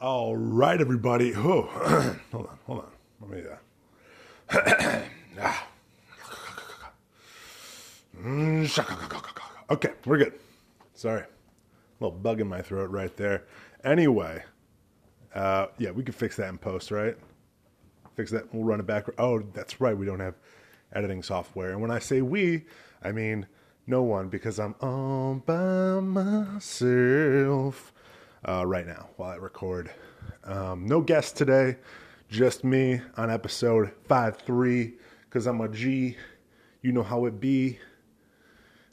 All right, everybody. Oh, hold on, hold on. Let me. Uh... Ah. okay, we're good. Sorry, a little bug in my throat right there. Anyway, uh, yeah, we can fix that in post, right? Fix that. We'll run it back. Oh, that's right. We don't have editing software. And when I say we, I mean no one because I'm all by myself uh, right now while I record. Um, no guest today, just me on episode 5 3 because I'm a G. You know how it be.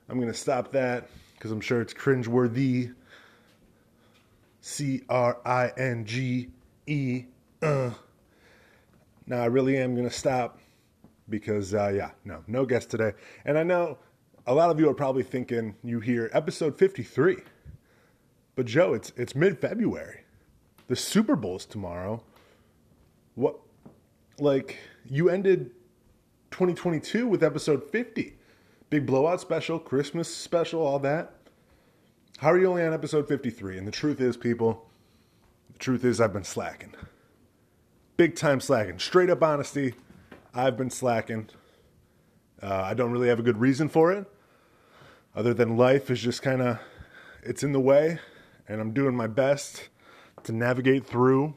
I'm going to stop that because I'm sure it's cringeworthy. C R I N G E. Uh. Now, I really am going to stop because, uh, yeah, no, no guest today. And I know a lot of you are probably thinking you hear episode 53. But Joe, it's it's mid-February. The Super Bowl's tomorrow. What like you ended 2022 with episode 50. Big blowout special, Christmas special, all that. How are you only on episode 53? And the truth is, people, the truth is I've been slacking. Big time slacking. Straight up honesty, I've been slacking. Uh, I don't really have a good reason for it, other than life is just kind of, it's in the way, and I'm doing my best to navigate through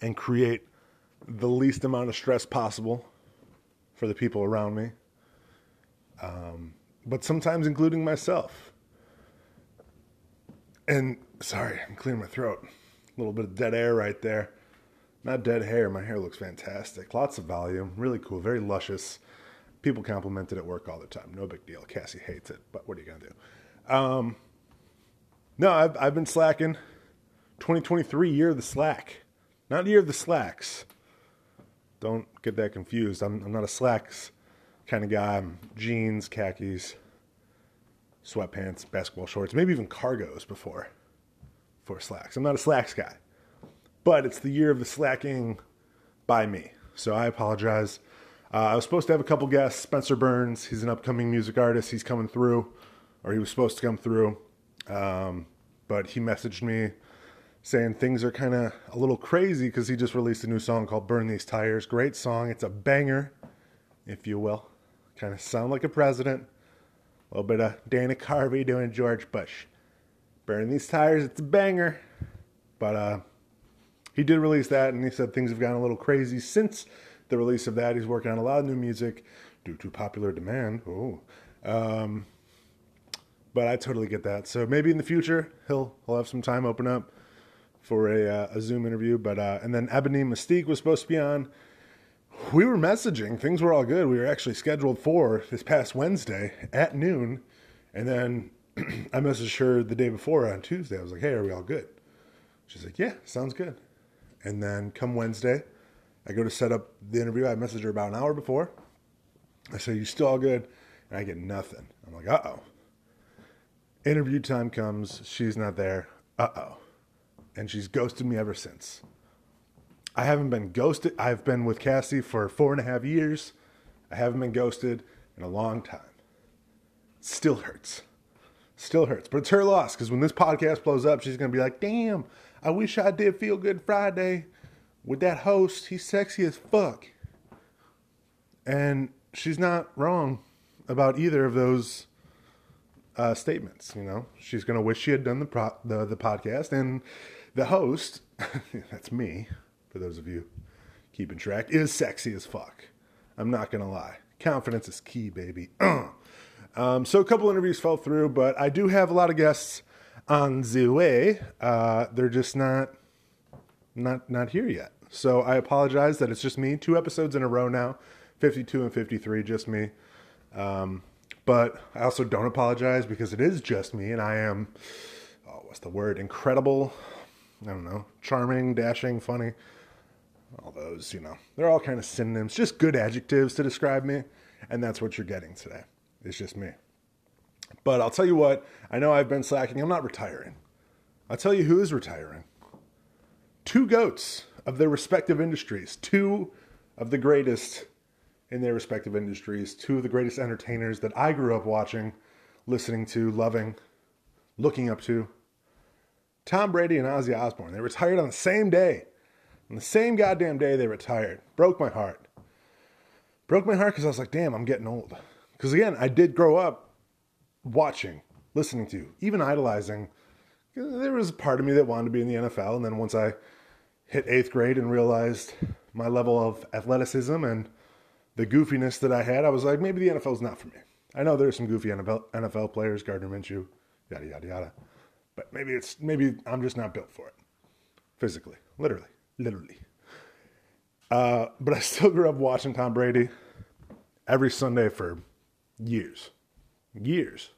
and create the least amount of stress possible for the people around me, um, but sometimes including myself. And sorry, I'm clearing my throat. A little bit of dead air right there. Not dead hair. My hair looks fantastic. Lots of volume. Really cool. Very luscious. People compliment it at work all the time. No big deal. Cassie hates it, but what are you going to do? Um, no, I've, I've been slacking. 2023 year of the slack, not year of the slacks. Don't get that confused. I'm, I'm not a slacks kind of guy. I'm jeans, khakis, sweatpants, basketball shorts, maybe even cargos before for slacks. I'm not a slacks guy, but it's the year of the slacking by me. So I apologize. Uh, I was supposed to have a couple guests. Spencer Burns, he's an upcoming music artist. He's coming through, or he was supposed to come through. Um, but he messaged me saying things are kind of a little crazy because he just released a new song called Burn These Tires. Great song. It's a banger, if you will. Kind of sound like a president. A little bit of Dana Carvey doing George Bush. Burn These Tires, it's a banger. But uh, he did release that, and he said things have gotten a little crazy since the release of that. He's working on a lot of new music due to popular demand. Oh. Um, but I totally get that. So maybe in the future he'll he'll have some time open up for a, uh, a Zoom interview. But uh, and then Ebony Mystique was supposed to be on. We were messaging; things were all good. We were actually scheduled for this past Wednesday at noon, and then I messaged her the day before on Tuesday. I was like, "Hey, are we all good?" She's like, "Yeah, sounds good." And then come Wednesday, I go to set up the interview. I messaged her about an hour before. I say, "You still all good?" And I get nothing. I'm like, "Uh oh." Interview time comes, she's not there. Uh oh. And she's ghosted me ever since. I haven't been ghosted. I've been with Cassie for four and a half years. I haven't been ghosted in a long time. Still hurts. Still hurts. But it's her loss because when this podcast blows up, she's going to be like, damn, I wish I did Feel Good Friday with that host. He's sexy as fuck. And she's not wrong about either of those uh, statements. You know, she's going to wish she had done the, pro- the the podcast, and the host, that's me, for those of you keeping track, is sexy as fuck. I'm not going to lie. Confidence is key, baby. um, so a couple interviews fell through, but I do have a lot of guests on the way. Uh, they're just not not not here yet. So I apologize that it's just me. Two episodes in a row now, 52 and 53, just me. Um, but I also don't apologize because it is just me and I am, oh, what's the word? Incredible. I don't know. Charming, dashing, funny. All those, you know, they're all kind of synonyms, just good adjectives to describe me. And that's what you're getting today. It's just me. But I'll tell you what, I know I've been slacking. I'm not retiring. I'll tell you who is retiring. Two goats of their respective industries, two of the greatest in their respective industries, two of the greatest entertainers that I grew up watching, listening to, loving, looking up to. Tom Brady and Ozzy Osbourne. They retired on the same day. On the same goddamn day they retired. Broke my heart. Broke my heart because I was like, damn, I'm getting old. Because again, I did grow up watching, listening to, even idolizing. There was a part of me that wanted to be in the NFL. And then once I hit eighth grade and realized my level of athleticism and the goofiness that I had, I was like, maybe the NFL is not for me. I know there's some goofy NFL, NFL players, Gardner Minshew, yada yada yada, but maybe it's maybe I'm just not built for it, physically, literally, literally. Uh, but I still grew up watching Tom Brady every Sunday for years, years,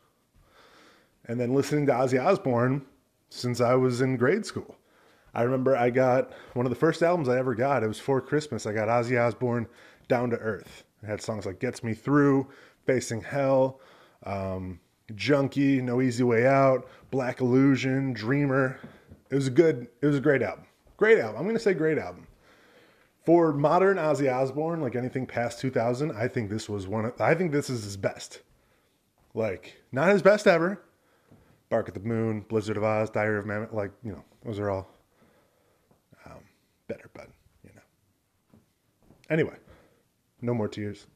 and then listening to Ozzy Osbourne since I was in grade school. I remember I got one of the first albums I ever got. It was for Christmas. I got Ozzy Osbourne Down to Earth. It had songs like Gets Me Through, Facing Hell, um, Junkie, No Easy Way Out, Black Illusion, Dreamer. It was a good, it was a great album. Great album. I'm going to say great album. For modern Ozzy Osbourne, like anything past 2000, I think this was one of, I think this is his best. Like, not his best ever. Bark at the Moon, Blizzard of Oz, Diary of a Madman, like, you know, those are all um, better, but, you know. Anyway, no more tears.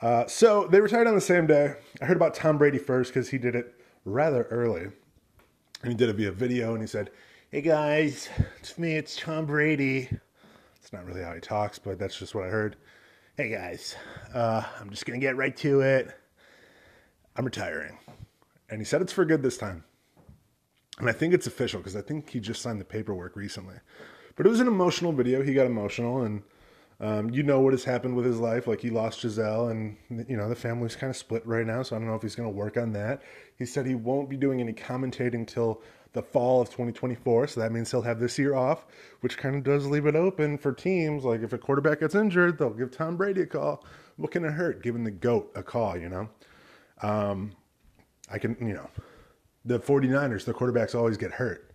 Uh, so they retired on the same day. I heard about Tom Brady first because he did it rather early. And he did it via video and he said, Hey guys, it's me, it's Tom Brady. It's not really how he talks, but that's just what I heard. Hey guys, uh, I'm just going to get right to it. I'm retiring. And he said it's for good this time. And I think it's official because I think he just signed the paperwork recently. But it was an emotional video. He got emotional and um, you know what has happened with his life. Like he lost Gisele, and you know the family's kind of split right now. So I don't know if he's going to work on that. He said he won't be doing any commentating till the fall of 2024. So that means he'll have this year off, which kind of does leave it open for teams. Like if a quarterback gets injured, they'll give Tom Brady a call. What can it hurt giving the goat a call? You know, um, I can. You know, the 49ers, the quarterbacks always get hurt.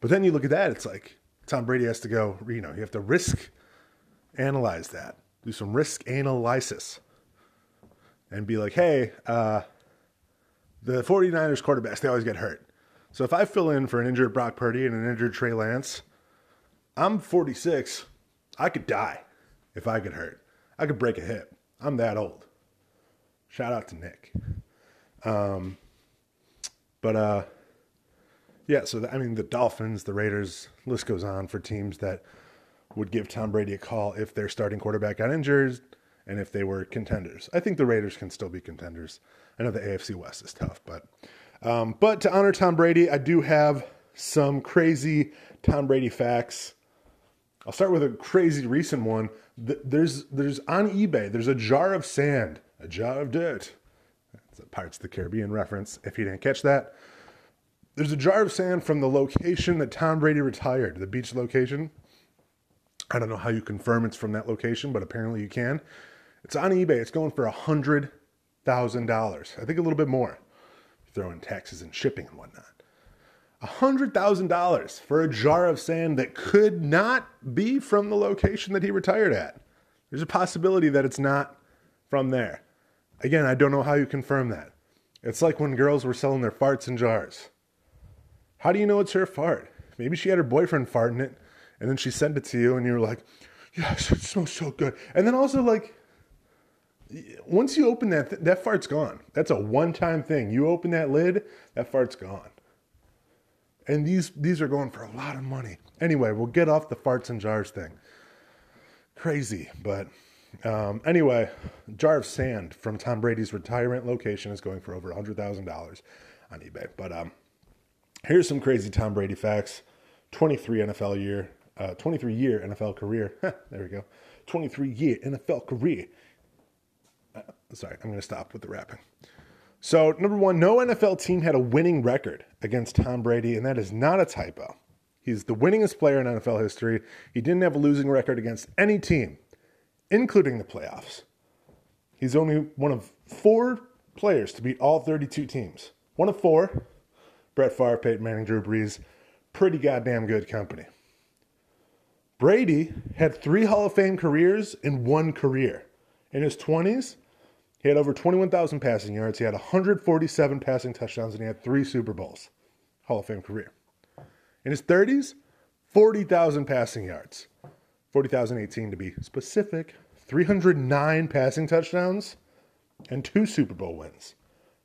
But then you look at that, it's like Tom Brady has to go. You know, you have to risk analyze that, do some risk analysis, and be like, hey, uh, the 49ers quarterbacks, they always get hurt. So if I fill in for an injured Brock Purdy and an injured Trey Lance, I'm 46. I could die if I get hurt. I could break a hip. I'm that old. Shout out to Nick. Um, but uh, yeah. So the, I mean, the Dolphins, the Raiders, list goes on for teams that would give Tom Brady a call if their starting quarterback got injured and if they were contenders. I think the Raiders can still be contenders. I know the AFC West is tough, but um, but to honor Tom Brady, I do have some crazy Tom Brady facts. I'll start with a crazy recent one. There's there's on eBay. There's a jar of sand, a jar of dirt. That's a Pirates of the Caribbean reference. If you didn't catch that, there's a jar of sand from the location that Tom Brady retired, the beach location. I don't know how you confirm it's from that location, but apparently you can. It's on eBay. It's going for a hundred thousand dollars. I think a little bit more. Throw in taxes and shipping and whatnot. A hundred thousand dollars for a jar of sand that could not be from the location that he retired at. There's a possibility that it's not from there. Again, I don't know how you confirm that. It's like when girls were selling their farts in jars. How do you know it's her fart? Maybe she had her boyfriend fart in it and then she sent it to you, and you're like, "Yes, it smells so good." And then also like, once you open that, that fart's gone. That's a one-time thing. You open that lid, that fart's gone. And these these are going for a lot of money. Anyway, we'll get off the farts and jars thing. Crazy, but um, anyway, jar of sand from Tom Brady's retirement location is going for over hundred thousand dollars on eBay. But um, here's some crazy Tom Brady facts: 23 NFL year, uh, 23 year NFL career. there we go. 23 year NFL career. Uh, sorry, I'm going to stop with the rapping. So, number one, no NFL team had a winning record against Tom Brady, and that is not a typo. He's the winningest player in NFL history. He didn't have a losing record against any team, including the playoffs. He's only one of four players to beat all 32 teams. One of four Brett Favre, Peyton Manning, Drew Brees. Pretty goddamn good company. Brady had three Hall of Fame careers in one career. In his 20s, he had over 21,000 passing yards. He had 147 passing touchdowns, and he had three Super Bowls. Hall of Fame career. In his 30s, 40,000 passing yards. 40,018 to be specific. 309 passing touchdowns and two Super Bowl wins.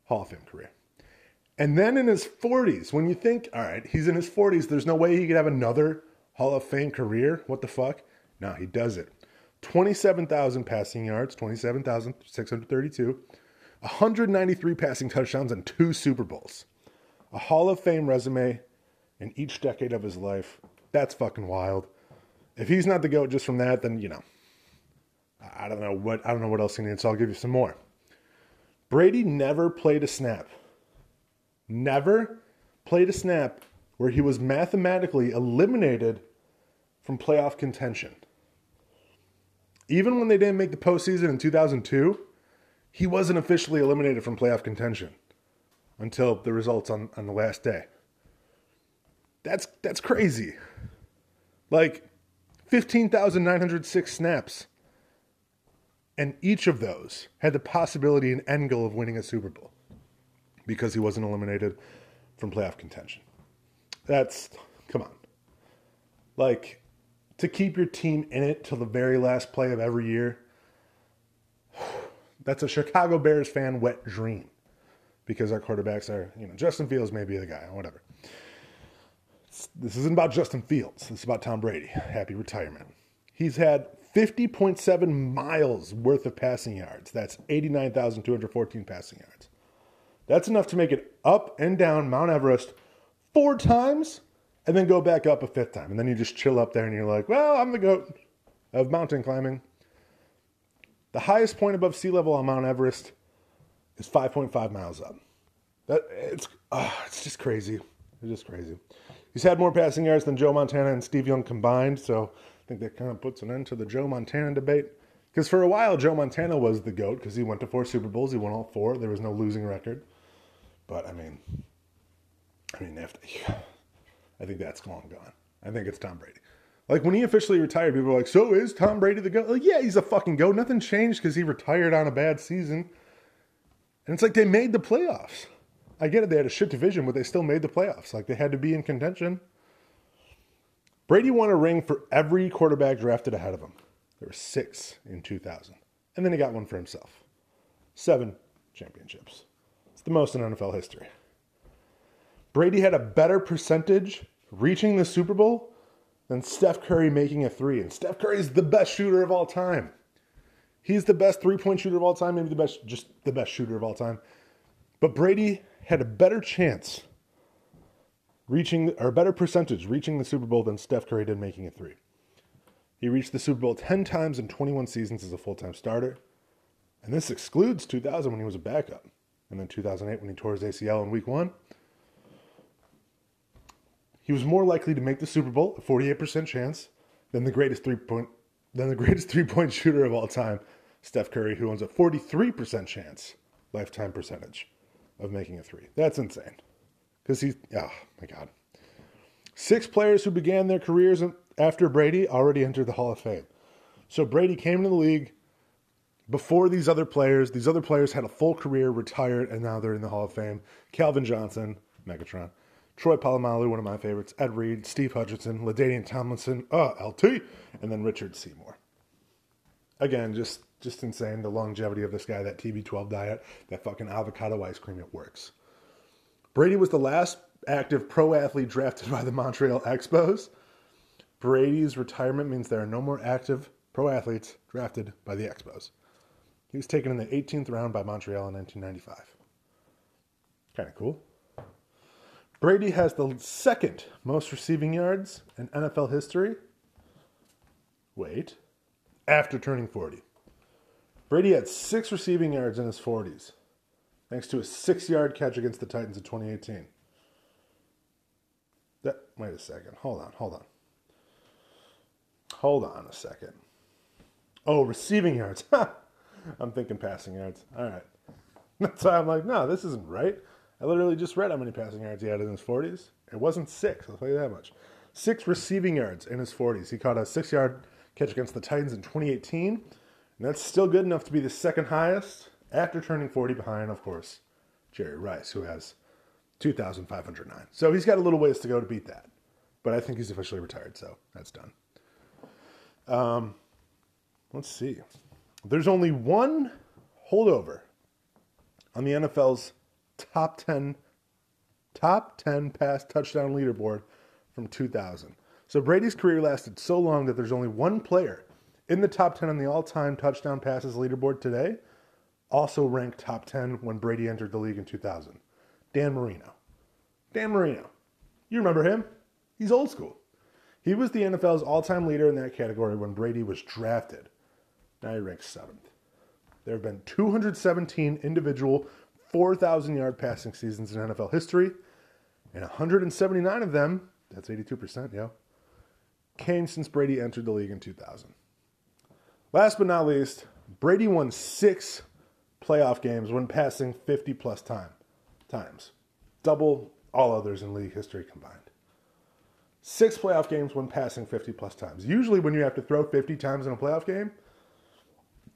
Hall of Fame career. And then in his 40s, when you think, all right, he's in his 40s, there's no way he could have another Hall of Fame career. What the fuck? No, he does it. 27,000 passing yards, 27,632, 193 passing touchdowns, and two Super Bowls. A Hall of Fame resume in each decade of his life. That's fucking wild. If he's not the GOAT just from that, then, you know, I don't know what I don't know what else he needs, so I'll give you some more. Brady never played a snap. Never played a snap where he was mathematically eliminated from playoff contention. Even when they didn't make the postseason in 2002, he wasn't officially eliminated from playoff contention until the results on, on the last day. That's that's crazy. Like 15,906 snaps. And each of those had the possibility and end goal of winning a Super Bowl because he wasn't eliminated from playoff contention. That's, come on. Like, to keep your team in it till the very last play of every year, that's a Chicago Bears fan wet dream because our quarterbacks are, you know, Justin Fields may be the guy, or whatever. This isn't about Justin Fields. This is about Tom Brady. Happy retirement. He's had 50.7 miles worth of passing yards. That's 89,214 passing yards. That's enough to make it up and down Mount Everest four times and then go back up a fifth time. And then you just chill up there and you're like, well, I'm the goat of mountain climbing. The highest point above sea level on Mount Everest is 5.5 miles up. That it's oh, it's just crazy. It's just crazy. He's had more passing yards than Joe Montana and Steve Young combined, so I think that kind of puts an end to the Joe Montana debate. Because for a while, Joe Montana was the GOAT because he went to four Super Bowls. He won all four. There was no losing record. But I mean, I mean, after, I think that's long gone. I think it's Tom Brady. Like when he officially retired, people were like, "So is Tom Brady the GOAT?" Like, yeah, he's a fucking GOAT. Nothing changed because he retired on a bad season. And it's like they made the playoffs. I get it; they had a shit division, but they still made the playoffs. Like they had to be in contention. Brady won a ring for every quarterback drafted ahead of him. There were six in 2000. And then he got one for himself. Seven championships. It's the most in NFL history. Brady had a better percentage reaching the Super Bowl than Steph Curry making a three. And Steph Curry is the best shooter of all time. He's the best three point shooter of all time, maybe the best, just the best shooter of all time. But Brady had a better chance reaching or a better percentage reaching the Super Bowl than Steph Curry did making a three. He reached the Super Bowl 10 times in 21 seasons as a full time starter. And this excludes 2000 when he was a backup. And then 2008 when he tore his ACL in week one. He was more likely to make the Super Bowl, a 48% chance, than the greatest three point than the greatest three point shooter of all time, Steph Curry, who owns a 43% chance lifetime percentage of making a three. That's insane because he's oh my god. Six players who began their careers after Brady already entered the Hall of Fame. So Brady came into the league before these other players. These other players had a full career, retired, and now they're in the Hall of Fame. Calvin Johnson, Megatron, Troy Polamalu, one of my favorites, Ed Reed, Steve Hutchinson, LaDainian Tomlinson, uh, LT, and then Richard Seymour. Again, just just insane the longevity of this guy, that TB12 diet, that fucking avocado ice cream, it works. Brady was the last active pro athlete drafted by the Montreal Expos. Brady's retirement means there are no more active pro athletes drafted by the Expos. He was taken in the 18th round by Montreal in 1995. Kind of cool. Brady has the second most receiving yards in NFL history. Wait, after turning 40. Brady had six receiving yards in his 40s thanks to a six yard catch against the Titans in 2018. That, wait a second. Hold on, hold on. Hold on a second. Oh, receiving yards. I'm thinking passing yards. All right. That's why I'm like, no, this isn't right. I literally just read how many passing yards he had in his 40s. It wasn't six, I'll tell you that much. Six receiving yards in his 40s. He caught a six yard catch against the Titans in 2018. And that's still good enough to be the second highest after turning 40 behind, of course, Jerry Rice, who has 2,509. So he's got a little ways to go to beat that. But I think he's officially retired, so that's done. Um, let's see. There's only one holdover on the NFL's top 10 top 10 pass touchdown leaderboard from 2000. So Brady's career lasted so long that there's only one player in the top 10 on the all-time touchdown passes leaderboard today, also ranked top 10 when Brady entered the league in 2000. Dan Marino. Dan Marino. You remember him? He's old school. He was the NFL's all-time leader in that category when Brady was drafted. Now he ranks seventh. There have been 217 individual 4,000 yard passing seasons in NFL history, and 179 of them, that's 82%, yeah, came since Brady entered the league in 2000. Last but not least, Brady won six playoff games when passing 50 plus time, times, double all others in league history combined. Six playoff games when passing 50 plus times. Usually, when you have to throw 50 times in a playoff game,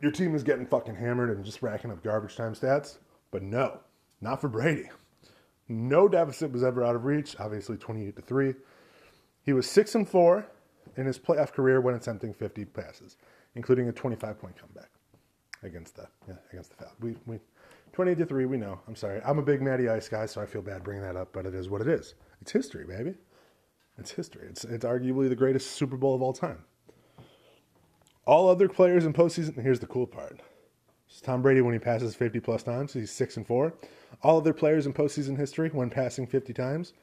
your team is getting fucking hammered and just racking up garbage time stats. But no, not for Brady. No deficit was ever out of reach. Obviously, 28 to three. He was six and four in his playoff career when attempting 50 passes, including a 25 point comeback against the yeah, against the Falcons. We we 28 to three. We know. I'm sorry. I'm a big Matty Ice guy, so I feel bad bringing that up, but it is what it is. It's history, baby. It's history. It's it's arguably the greatest Super Bowl of all time. All other players in postseason. Here's the cool part. Tom Brady when he passes 50 plus times. He's six and four. All other players in postseason history when passing 50 times,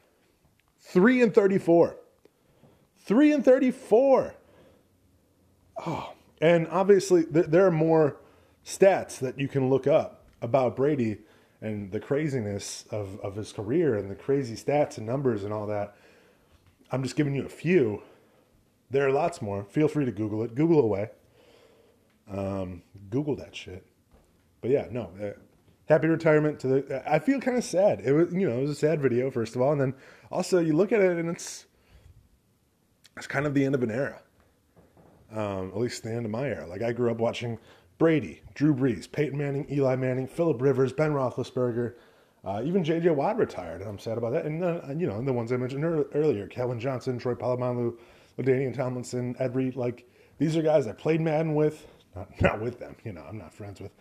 three and 34. Three and 34. Oh, and obviously th- there are more stats that you can look up about Brady and the craziness of, of his career and the crazy stats and numbers and all that. I'm just giving you a few. There are lots more. Feel free to Google it. Google away. Um, Google that shit. But yeah, no. Uh, happy retirement to the. I feel kind of sad. It was, you know, it was a sad video first of all, and then also you look at it and it's it's kind of the end of an era. Um, at least the end of my era. Like I grew up watching Brady, Drew Brees, Peyton Manning, Eli Manning, Philip Rivers, Ben Roethlisberger, uh, even J.J. Watt retired, and I'm sad about that. And uh, you know, the ones I mentioned earlier, Calvin Johnson, Troy Polamalu, LaDainian Tomlinson, Ed Reed, like these are guys I played Madden with, not not with them. You know, I'm not friends with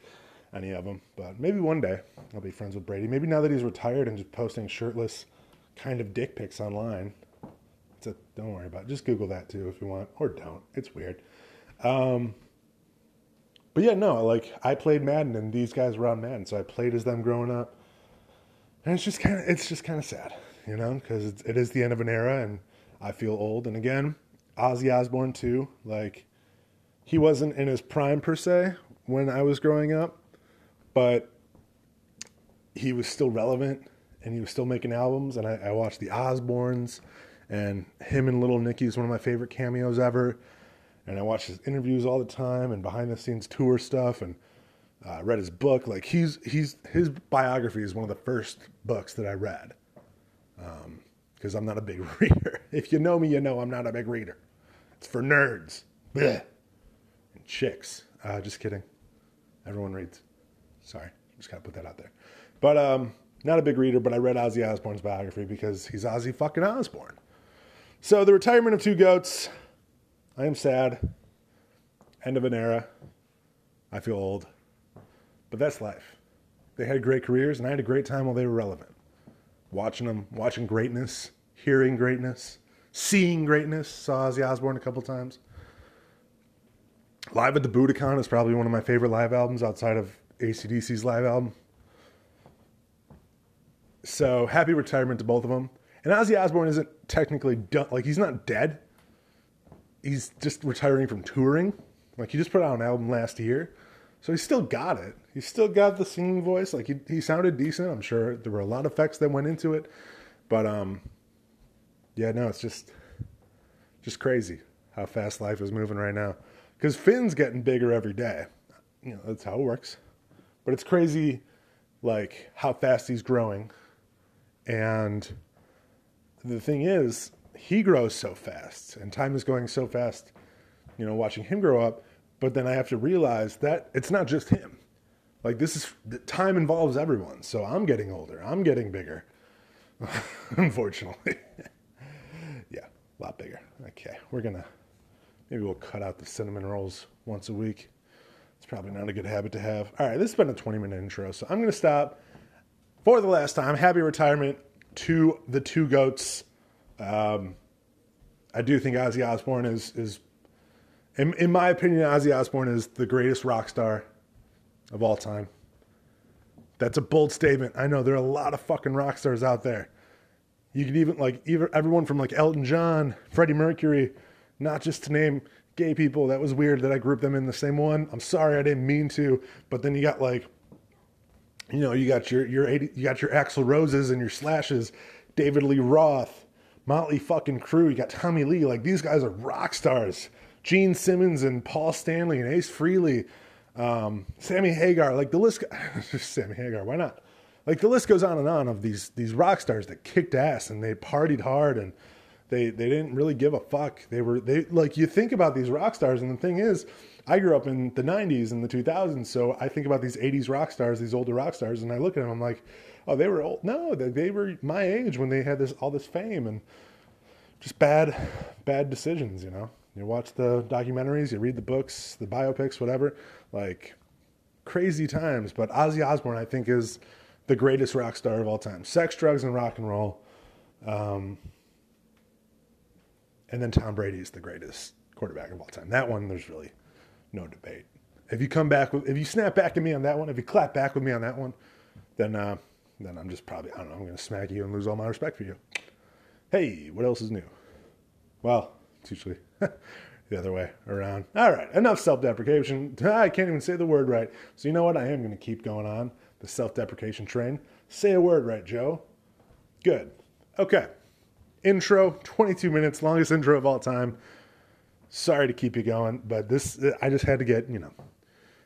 any of them. But maybe one day I'll be friends with Brady. Maybe now that he's retired and just posting shirtless kind of dick pics online. It's a, don't worry about it. Just Google that too if you want, or don't. It's weird. Um, but yeah, no, like I played Madden and these guys were on Madden, so I played as them growing up. And it's just kind of it's just kind of sad, you know, because it is the end of an era, and I feel old. And again, Ozzy Osbourne too. Like he wasn't in his prime per se when I was growing up, but he was still relevant and he was still making albums. And I, I watched the Osbournes, and him and Little Nicky is one of my favorite cameos ever. And I watched his interviews all the time and behind the scenes tour stuff and uh, read his book. Like he's he's his biography is one of the first books that I read because um, I'm not a big reader. If you know me, you know I'm not a big reader. It's for nerds. Blech. And chicks. Uh, just kidding. Everyone reads. Sorry, just gotta put that out there. But um, not a big reader, but I read Ozzy Osbourne's biography because he's Ozzy fucking Osbourne. So the retirement of two goats. I am sad. End of an era. I feel old. But that's life. They had great careers, and I had a great time while they were relevant. Watching them, watching greatness, hearing greatness, seeing greatness. Saw Ozzy Osbourne a couple times. Live at the Budokan is probably one of my favorite live albums outside of ACDC's live album. So happy retirement to both of them. And Ozzy Osbourne isn't technically done. Like he's not dead. He's just retiring from touring. Like he just put out an album last year, so he still got it. He still got the singing voice. Like he he sounded decent. I'm sure there were a lot of effects that went into it, but um, yeah, no, it's just just crazy how fast life is moving right now. Because Finn's getting bigger every day. You know that's how it works. But it's crazy, like how fast he's growing. And the thing is, he grows so fast, and time is going so fast. You know, watching him grow up. But then I have to realize that it's not just him. Like this is time involves everyone. So I'm getting older. I'm getting bigger. unfortunately. yeah, a lot bigger. Okay, we're gonna maybe we'll cut out the cinnamon rolls once a week. It's probably not a good habit to have. All right, this has been a 20 minute intro, so I'm gonna stop for the last time. Happy retirement to the two goats. Um, I do think Ozzy Osbourne is is in, in my opinion, Ozzy Osbourne is the greatest rock star of all time. That's a bold statement. I know there are a lot of fucking rock stars out there. You could even like even everyone from like Elton John, Freddie Mercury, not just to name gay people. That was weird that I grouped them in the same one. I'm sorry, I didn't mean to. But then you got like, you know, you got your your 80, you got your Axl Roses and your Slashes, David Lee Roth, Motley fucking Crüe. You got Tommy Lee. Like these guys are rock stars. Gene Simmons and Paul Stanley and Ace Frehley, um, Sammy Hagar. Like the list, Sammy Hagar. Why not? Like the list goes on and on of these these rock stars that kicked ass and they partied hard and they they didn't really give a fuck. They were they like you think about these rock stars and the thing is, I grew up in the '90s and the 2000s, so I think about these '80s rock stars, these older rock stars, and I look at them, I'm like, oh, they were old. No, they, they were my age when they had this all this fame and just bad bad decisions, you know. You watch the documentaries, you read the books, the biopics, whatever. Like crazy times. But Ozzy Osbourne, I think, is the greatest rock star of all time. Sex, drugs, and rock and roll. Um, and then Tom Brady is the greatest quarterback of all time. That one, there's really no debate. If you come back if you snap back at me on that one, if you clap back with me on that one, then uh, then I'm just probably I don't know I'm going to smack you and lose all my respect for you. Hey, what else is new? Well, it's usually the other way around. All right, enough self deprecation. I can't even say the word right. So, you know what? I am going to keep going on the self deprecation train. Say a word right, Joe. Good. Okay. Intro, 22 minutes, longest intro of all time. Sorry to keep you going, but this, I just had to get, you know.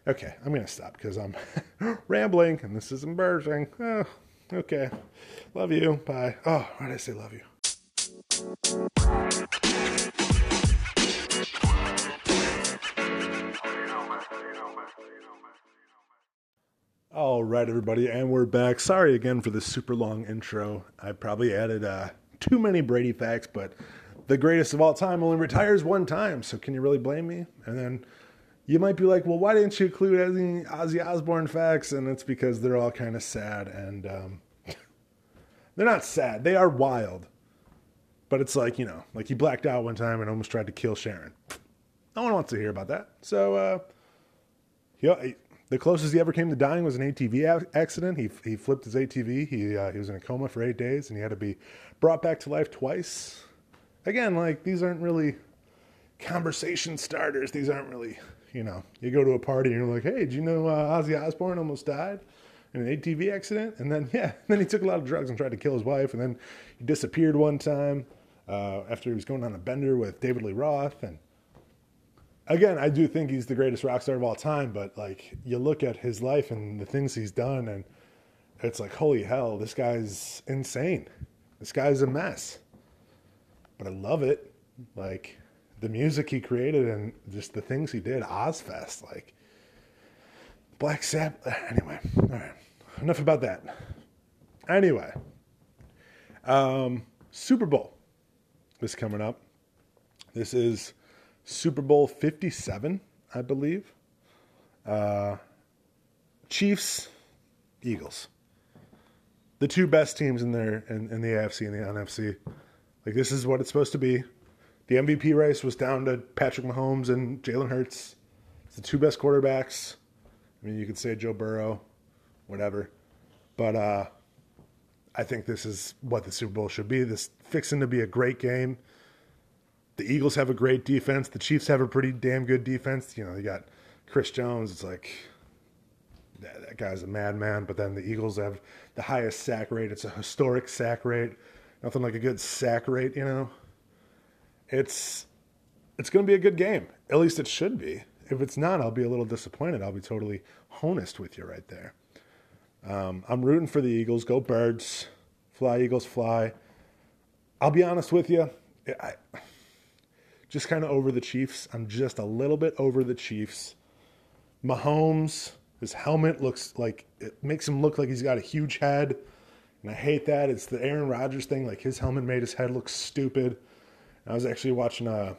Okay, I'm going to stop because I'm rambling and this is embarrassing. Oh, okay. Love you. Bye. Oh, why did I say love you? All right, everybody, and we're back. Sorry again for the super long intro. I probably added uh, too many Brady facts, but the greatest of all time only retires one time, so can you really blame me? And then you might be like, well, why didn't you include any Ozzy Osbourne facts? And it's because they're all kind of sad, and um, they're not sad. They are wild, but it's like you know, like he blacked out one time and almost tried to kill Sharon. No one wants to hear about that. So, uh, the closest he ever came to dying was an ATV accident. He he flipped his ATV. He uh, he was in a coma for eight days, and he had to be brought back to life twice. Again, like these aren't really conversation starters. These aren't really you know. You go to a party and you're like, hey, did you know uh, Ozzy Osbourne almost died in an ATV accident? And then yeah, then he took a lot of drugs and tried to kill his wife, and then he disappeared one time uh, after he was going on a bender with David Lee Roth and again, I do think he's the greatest rock star of all time, but like you look at his life and the things he's done, and it's like, holy hell, this guy's insane. This guy's a mess. But I love it. Like the music he created and just the things he did, Ozzfest, like Black Sabbath. Anyway, all right, enough about that. Anyway, um, Super Bowl is coming up. This is Super Bowl 57, I believe. Uh, Chiefs, Eagles. The two best teams in there in, in the AFC and the NFC. Like this is what it's supposed to be. The MVP race was down to Patrick Mahomes and Jalen Hurts. It's the two best quarterbacks. I mean, you could say Joe Burrow, whatever, but uh, I think this is what the Super Bowl should be. This fixing to be a great game the Eagles have a great defense. The Chiefs have a pretty damn good defense. You know, you got Chris Jones. It's like that, that guy's a madman. But then the Eagles have the highest sack rate. It's a historic sack rate. Nothing like a good sack rate. You know, it's it's going to be a good game. At least it should be. If it's not, I'll be a little disappointed. I'll be totally honest with you right there. Um, I'm rooting for the Eagles. Go Birds. Fly Eagles fly. I'll be honest with you. I, just kind of over the Chiefs. I'm just a little bit over the Chiefs. Mahomes, his helmet looks like it makes him look like he's got a huge head. And I hate that. It's the Aaron Rodgers thing. Like his helmet made his head look stupid. And I was actually watching uh,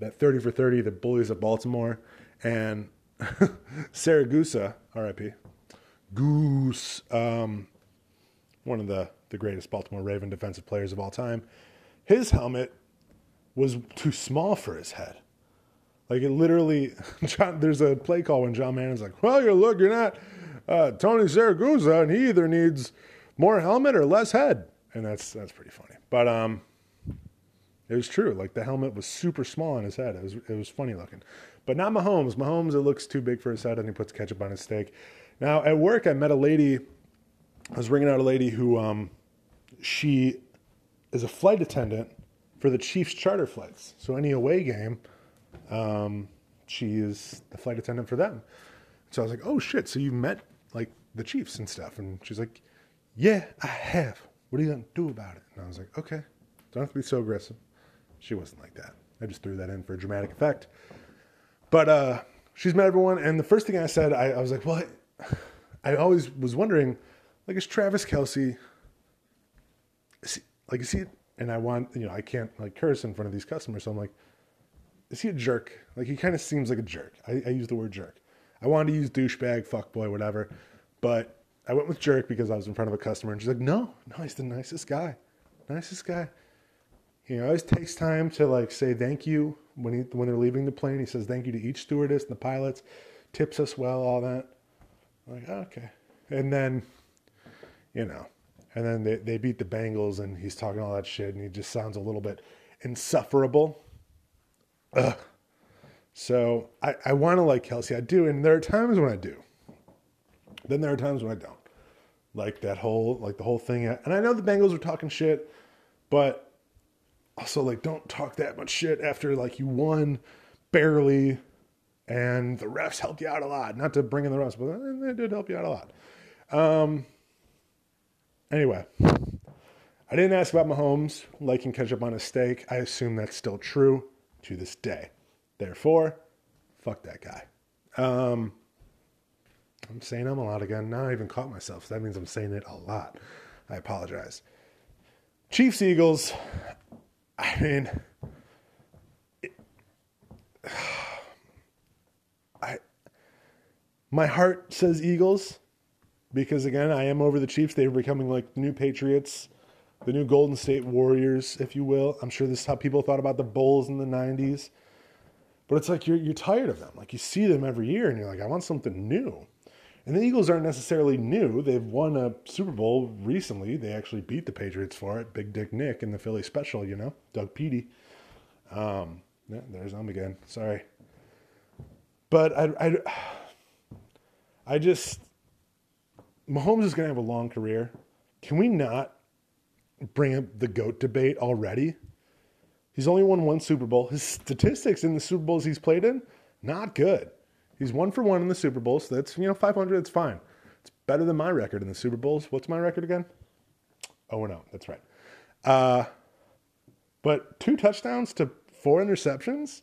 that 30 for 30, the Bullies of Baltimore. And Siragusa, RIP, Goose, um, one of the, the greatest Baltimore Raven defensive players of all time, his helmet was too small for his head. Like it literally, John, there's a play call when John Madden's like, "Well, you're looking at uh, Tony Siragusa, and he either needs more helmet or less head," and that's that's pretty funny. But um, it was true. Like the helmet was super small on his head. It was it was funny looking, but not Mahomes. Mahomes, it looks too big for his head, and he puts ketchup on his steak. Now at work, I met a lady. I was ringing out a lady who um, she is a flight attendant for the Chiefs charter flights. So any away game um, she is the flight attendant for them. So I was like, oh shit, so you met like the Chiefs and stuff. And she's like, yeah, I have. What are you going to do about it? And I was like, okay, don't have to be so aggressive. She wasn't like that. I just threw that in for dramatic effect. But uh, she's met everyone. And the first thing I said, I, I was like, well, I, I, always was wondering, like, is Travis Kelce, is he, like, is he, and I want, you know, I can't like curse in front of these customers. So I'm like, is he a jerk? Like he kind of seems like a jerk. I, I use the word jerk. I wanted to use douchebag, fuckboy, whatever, but I went with jerk because I was in front of a customer, and she's like, "No, no, he's the nicest guy, nicest guy." He always takes time to like say thank you when he when they're leaving the plane. He says thank you to each stewardess and the pilots, tips us well, all that. I'm like okay, and then, you know, and then they they beat the Bengals, and he's talking all that shit, and he just sounds a little bit insufferable Ugh. So I, I want to like Kelce. I do. And there are times when I do. Then there are times when I don't. Like that whole, like the whole thing. And I know the Bengals are talking shit, but also like don't talk that much shit after like you won barely and the refs helped you out a lot. Not to bring in the refs, but they did help you out a lot. Um, anyway, I didn't ask about Mahomes liking ketchup on a steak. I assume that's still true to this day. Therefore, fuck that guy. Um, I'm saying I'm a lot again. Now I even caught myself. So that means I'm saying it a lot. I apologize. Chiefs Eagles. I mean, it, I my heart says Eagles because again, I am over the Chiefs. They're becoming like the new Patriots the new Golden State Warriors, if you will. I'm sure this is how people thought about the Bulls in the 90s. But it's like you're, you're tired of them. Like you see them every year and you're like, I want something new. And the Eagles aren't necessarily new. They've won a Super Bowl recently. They actually beat the Patriots for it. Big Dick Nick in the Philly special, you know, Doug Petey. Um, yeah, there's them again. Sorry. But I, I, I just, Mahomes is going to have a long career. Can we not bring up the GOAT debate already. He's only won one Super Bowl. His statistics in the Super Bowls he's played in, not good. He's one for one in the Super Bowl, so that's, you know, 500, it's fine. It's better than my record in the Super Bowls. What's my record again? Oh, no, that's right. Uh, but two touchdowns to four interceptions.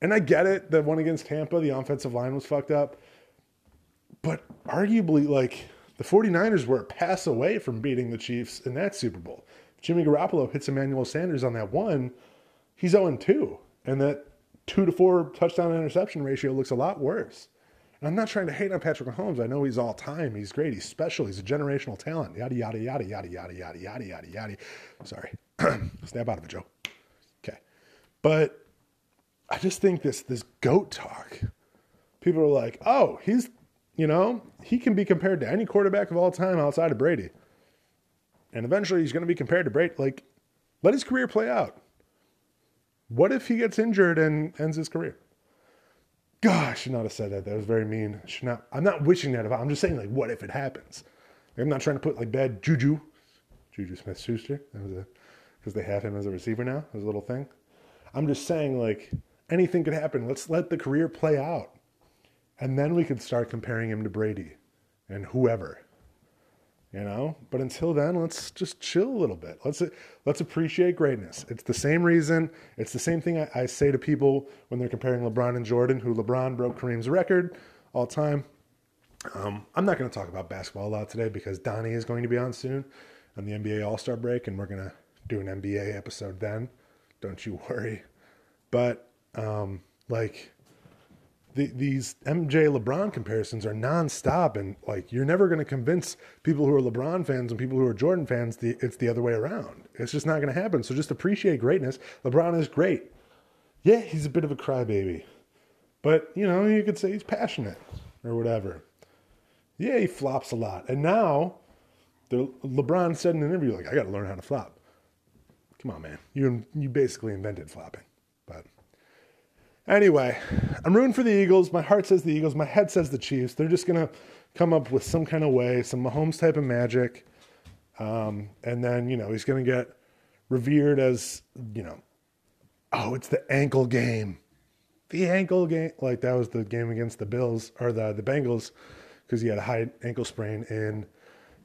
And I get it, the one against Tampa, the offensive line was fucked up. But arguably, like, the 49ers were a pass away from beating the Chiefs in that Super Bowl. If Jimmy Garoppolo hits Emmanuel Sanders on that one, he's 0 2. And that two to four touchdown interception ratio looks a lot worse. And I'm not trying to hate on Patrick Mahomes. I know he's all time. He's great. He's special. He's a generational talent. Yada, yada, yada, yada, yada, yada, yada, yada, yada. Sorry. Snap out of it, Joe. Okay. But I just think this this goat talk. People are like, oh, he's you know, he can be compared to any quarterback of all time outside of Brady. And eventually he's going to be compared to Brady. Like, let his career play out. What if he gets injured and ends his career? Gosh, I should not have said that. That was very mean. I should not. I'm not wishing that. I'm just saying, like, what if it happens? I'm not trying to put like bad juju, Juju Smith Schuster. That was a because they have him as a receiver now. As a little thing. I'm just saying, like, anything could happen. Let's let the career play out. And then we could start comparing him to Brady and whoever. You know, but until then, let's just chill a little bit. Let's let's appreciate greatness. It's the same reason. It's the same thing I, I say to people when they're comparing LeBron and Jordan, who LeBron broke Kareem's record all time. Um, I'm not going to talk about basketball a lot today because Donnie is going to be on soon on the NBA All Star break, and we're going to do an NBA episode then. Don't you worry. But, um, like, the, these MJ LeBron comparisons are nonstop, and like you're never going to convince people who are LeBron fans and people who are Jordan fans the, it's the other way around. It's just not going to happen. So just appreciate greatness. LeBron is great. Yeah, he's a bit of a crybaby, but you know you could say he's passionate or whatever. Yeah, he flops a lot, and now the LeBron said in an interview like, "I got to learn how to flop." Come on, man. You you basically invented flopping. Anyway, I'm rooting for the Eagles. My heart says the Eagles. My head says the Chiefs. They're just going to come up with some kind of way, some Mahomes type of magic. Um, and then, you know, he's going to get revered as, you know, oh, it's the ankle game. The ankle game. Like that was the game against the Bills or the, the Bengals because he had a high ankle sprain in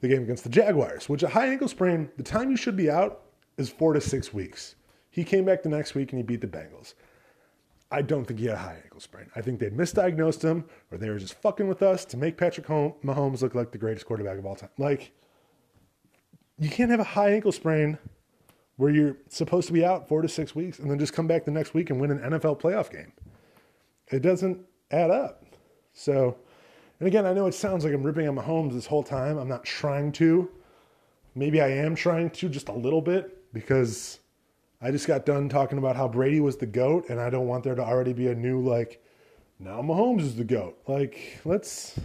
the game against the Jaguars, which a high ankle sprain, the time you should be out is four to six weeks. He came back the next week and he beat the Bengals. I don't think he had a high ankle sprain. I think they misdiagnosed him or they were just fucking with us to make Patrick Mahomes look like the greatest quarterback of all time. Like, you can't have a high ankle sprain where you're supposed to be out four to six weeks and then just come back the next week and win an NFL playoff game. It doesn't add up. So, and again, I know it sounds like I'm ripping on Mahomes this whole time. I'm not trying to. Maybe I am trying to just a little bit because I just got done talking about how Brady was the GOAT, and I don't want there to already be a new, like, now Mahomes is the GOAT. Like, let's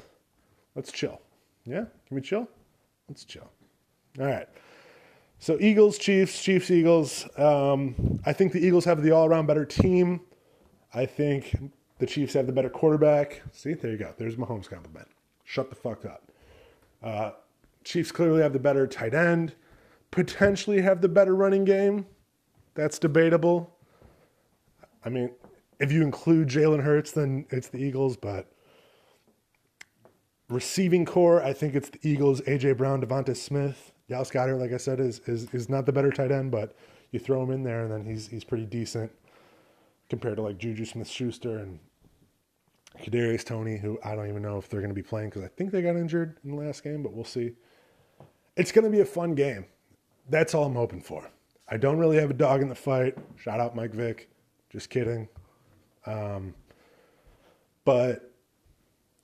let's chill. Yeah? Can we chill? Let's chill. All right. So Eagles, Chiefs, Chiefs, Eagles. Um, I think the Eagles have the all around better team. I think the Chiefs have the better quarterback. See, there you go. There's Mahomes compliment. Shut the fuck up. Uh, Chiefs clearly have the better tight end, potentially have the better running game. That's debatable. I mean, if you include Jalen Hurts, then it's the Eagles, but receiving core, I think it's the Eagles, AJ Brown, Devonta Smith. Dallas Goedert, like I said, is, is is not the better tight end, but you throw him in there and then he's he's pretty decent compared to like Juju Smith Schuster and Kadarius Toney, who I don't even know if they're going to be playing because I think they got injured in the last game, but we'll see. It's going to be a fun game. That's all I'm hoping for. I don't really have a dog in the fight. Shout out Mike Vick. Just kidding. Um, but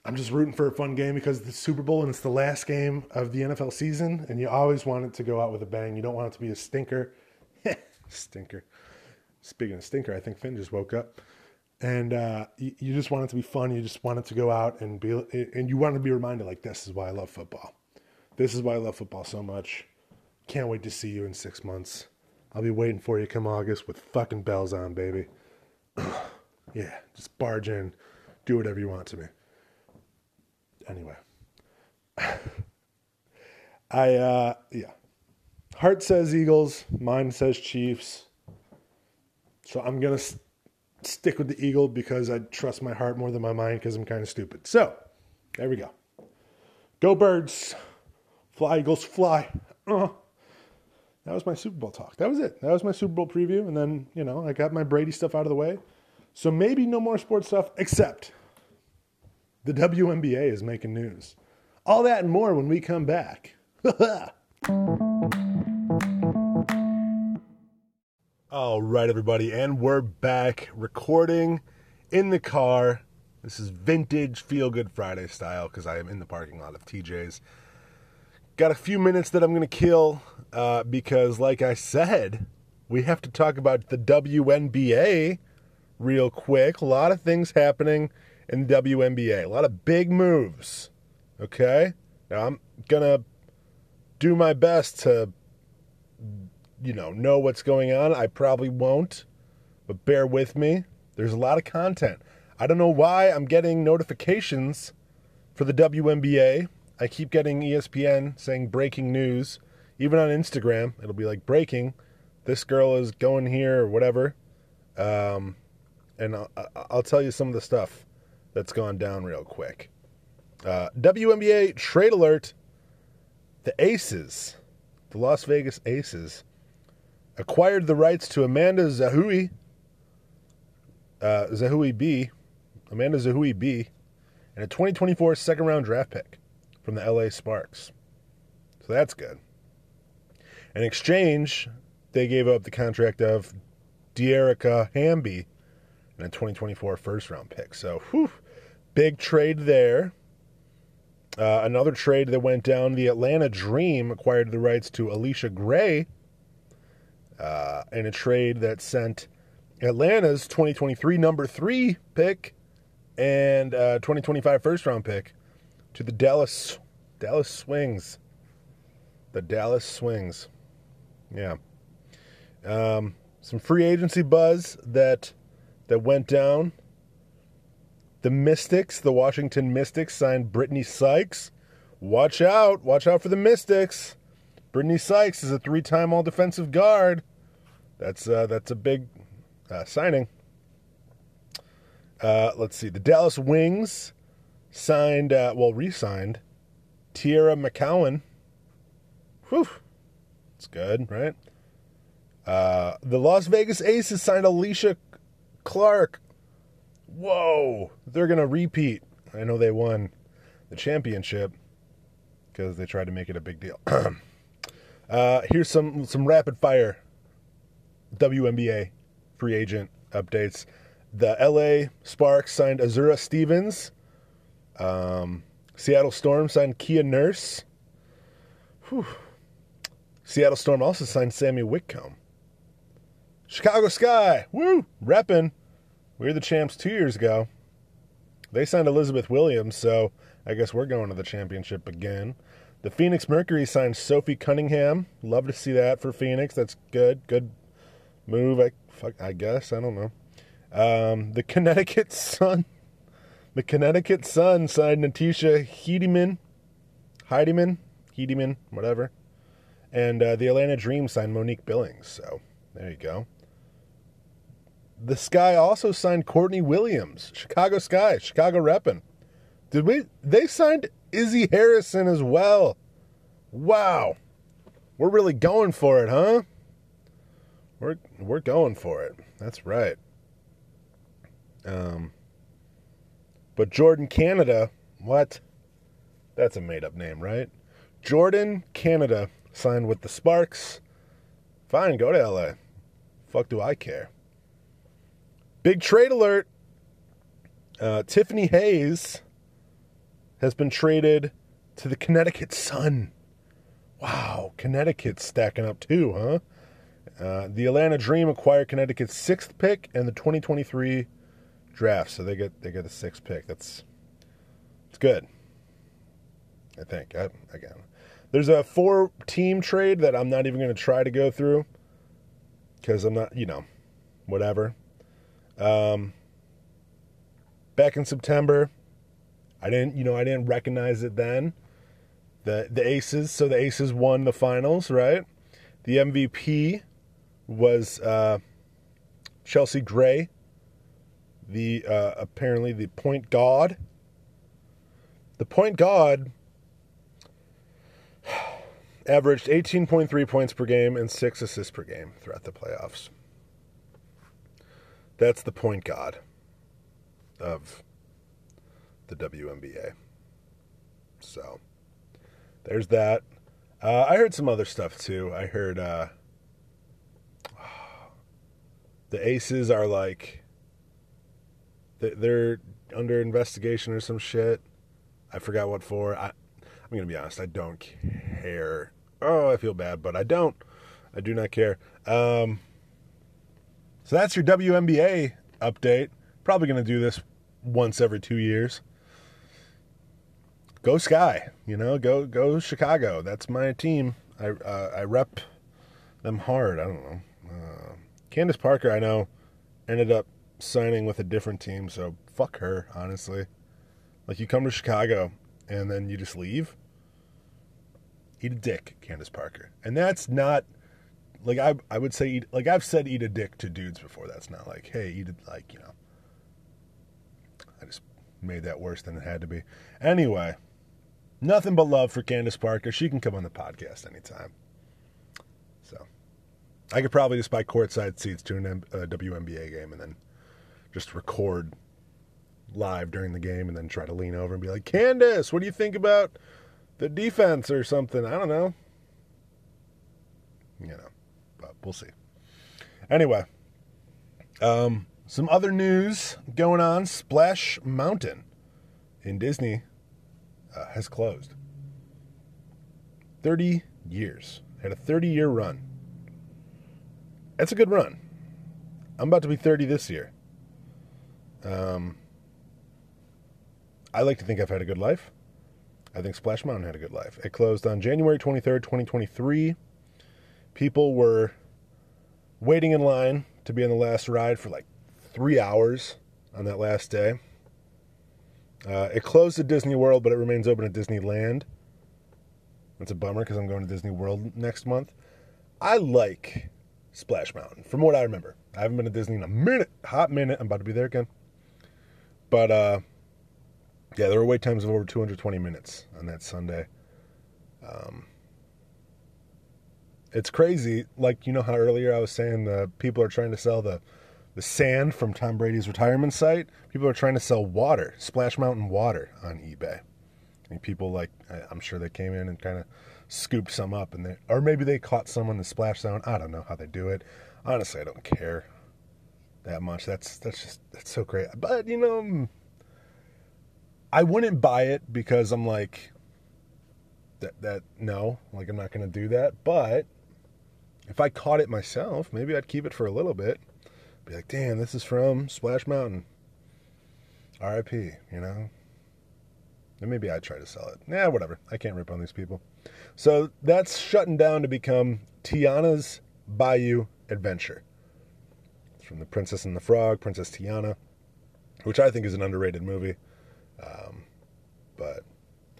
I'm just rooting for a fun game because the Super Bowl and it's the last game of the NFL season, and you always want it to go out with a bang. You don't want it to be a stinker. stinker. Speaking of stinker, I think Finn just woke up, and uh, you, you, just want it to be fun. You just want it to go out and be, and you want to be reminded like this is why I love football. This is why I love football so much. Can't wait to see you in six months. I'll be waiting for you come August with fucking bells on, baby. yeah, just barge in, do whatever you want to me. Anyway, I uh yeah, heart says Eagles, mind says Chiefs. So I'm gonna st- stick with the Eagle because I trust my heart more than my mind because I'm kind of stupid. So there we go. Go birds, fly Eagles, fly. Uh that was my Super Bowl talk. That was it. That was my Super Bowl preview. And then, you know, I got my Brady stuff out of the way. So maybe no more sports stuff, except the WNBA is making news. All that and more when we come back. All right, everybody, and we're back recording in the car. This is vintage Feel Good Friday style because I am in the parking lot of TJ's. Got a few minutes that I'm going to kill uh, because, like I said, we have to talk about the WNBA real quick. A lot of things happening in the WNBA, a lot of big moves. Okay? Now, I'm going to do my best to, you know, know what's going on. I probably won't, but bear with me. There's a lot of content. I don't know why I'm getting notifications for the WNBA I keep getting ESPN saying breaking news. Even on Instagram, it'll be like breaking. This girl is going here or whatever. Um, and I'll, I'll, tell you some of the stuff that's gone down real quick. Uh, WNBA trade alert. The Aces, the Las Vegas Aces, acquired the rights to Amanda Zahui, uh, Zahui B, Amanda Zahui B, and a 2024 second round draft pick from the LA Sparks. So that's good. In exchange, they gave up the contract of Dearica Hamby and a 2024 first round pick. So, whew, big trade there. Uh, another trade that went down the Atlanta Dream acquired the rights to Allisha Gray uh, in a trade that sent Atlanta's 2023 number three pick and uh, 2025 first round pick to the Dallas Dallas Swings. The Dallas Swings. Yeah. Um, some free agency buzz that that went down. The Mystics, the Washington Mystics, signed Brittney Sykes. Watch out! Watch out for the Mystics. Brittney Sykes is a three-time All-Defensive guard. That's uh, that's a big uh, signing. Uh, let's see. The Dallas Wings signed, uh, well, re-signed Teaira McCowan. Whew, it's good, right? Uh, the Las Vegas Aces signed Alysha Clark. Whoa, they're gonna repeat. I know they won the championship because they tried to make it a big deal. uh, here's some some rapid fire WNBA free agent updates. The LA Sparks signed Azura Stevens. Um, Seattle Storm signed Kia Nurse. Whew. Seattle Storm also signed Sammy Whitcomb. Chicago Sky, woo, reppin'. We were the champs two years ago. They signed Elizabeth Williams, so I guess we're going to the championship again. The Phoenix Mercury signed Sophie Cunningham. Love to see that for Phoenix. That's good. Good move. I fuck. I guess I don't know. Um, the Connecticut Sun. The Connecticut Sun signed Natisha Hiedeman. Heideman, Hiedeman, whatever. And uh, the Atlanta Dream signed Monique Billings. So there you go. The Sky also signed Courtney Williams. Chicago Sky, Chicago reppin'. Did we? They signed Izzy Harrison as well. Wow, we're really going for it, huh? We're we're going for it. That's right. Um, but Jordan Canada, what? That's a made up name, right? Jordan Canada signed with the Sparks. Fine, go to LA. Fuck, do I care? Big trade alert. Uh, Tiffany Hayes has been traded to the Connecticut Sun. Wow, Connecticut's stacking up too, huh? Uh, the Atlanta Dream acquired Connecticut's sixth pick and the 2023 draft, so they get they get the sixth pick. That's it's good. I think. I, again, there's a four team trade that I'm not even going to try to go through because I'm not, you know, whatever. Um, back in September, I didn't, you know, I didn't recognize it then. The the Aces, so the Aces won the finals, right? The MVP was uh, Chelsea Gray, the uh, apparently the point god. The point god averaged 18.3 points per game and six assists per game throughout the playoffs. That's the point god of the WNBA. So there's that. Uh, I heard some other stuff too. I heard uh, the Aces are like they're under investigation or some shit. I forgot what for. I, I'm gonna be honest. I don't care. Oh, I feel bad, but I don't. I do not care. Um, so that's your WNBA update. Probably gonna do this once every two years. Go Sky, you know, go go Chicago. That's my team. I uh, I rep them hard. I don't know. Uh, Candace Parker, I know, ended up signing with a different team, so fuck her, honestly. Like you come to Chicago and then you just leave. Eat a dick, Candace Parker. And that's not like I I would say eat, like I've said eat a dick to dudes before. That's not like, hey, eat it like, you know. I just made that worse than it had to be. Anyway, nothing but love for Candace Parker. She can come on the podcast anytime. So, I could probably just buy courtside seats to an uh, WNBA game and then just record live during the game and then try to lean over and be like, Candace, what do you think about the defense or something? I don't know. You know, but we'll see. Anyway, um, some other news going on. Splash Mountain in Disney uh, has closed. 30 years. Had a 30 year run. That's a good run. I'm about to be 30 this year. Um, I like to think I've had a good life. I think Splash Mountain had a good life. It closed on January 23rd, 2023. People were waiting in line to be on the last ride for like three hours on that last day. Uh, it closed at Disney World, but it remains open at Disneyland. That's a bummer because I'm going to Disney World next month. I like Splash Mountain, from what I remember. I haven't been to Disney in a minute, hot minute. I'm about to be there again. But uh, yeah, there were wait times of over 220 minutes on that Sunday. Um, it's crazy. Like you know how earlier I was saying the people are trying to sell the the sand from Tom Brady's retirement site. People are trying to sell water, Splash Mountain water, on eBay. And people like I'm sure they came in and kind of scooped some up, and they or maybe they caught some on the splash zone. I don't know how they do it. Honestly, I don't care that much. That's that's just that's so great. But you know, I wouldn't buy it because I'm like that that no, like I'm not going to do that. But if I caught it myself, maybe I'd keep it for a little bit. Be like, damn, this is from Splash Mountain. R.I.P. You know. Maybe I'd try to sell it. Yeah, whatever. I can't rip on these people. So that's shutting down to become Tiana's Bayou Adventure. It's from The Princess and the Frog, Princess Tiana, which I think is an underrated movie. Um, but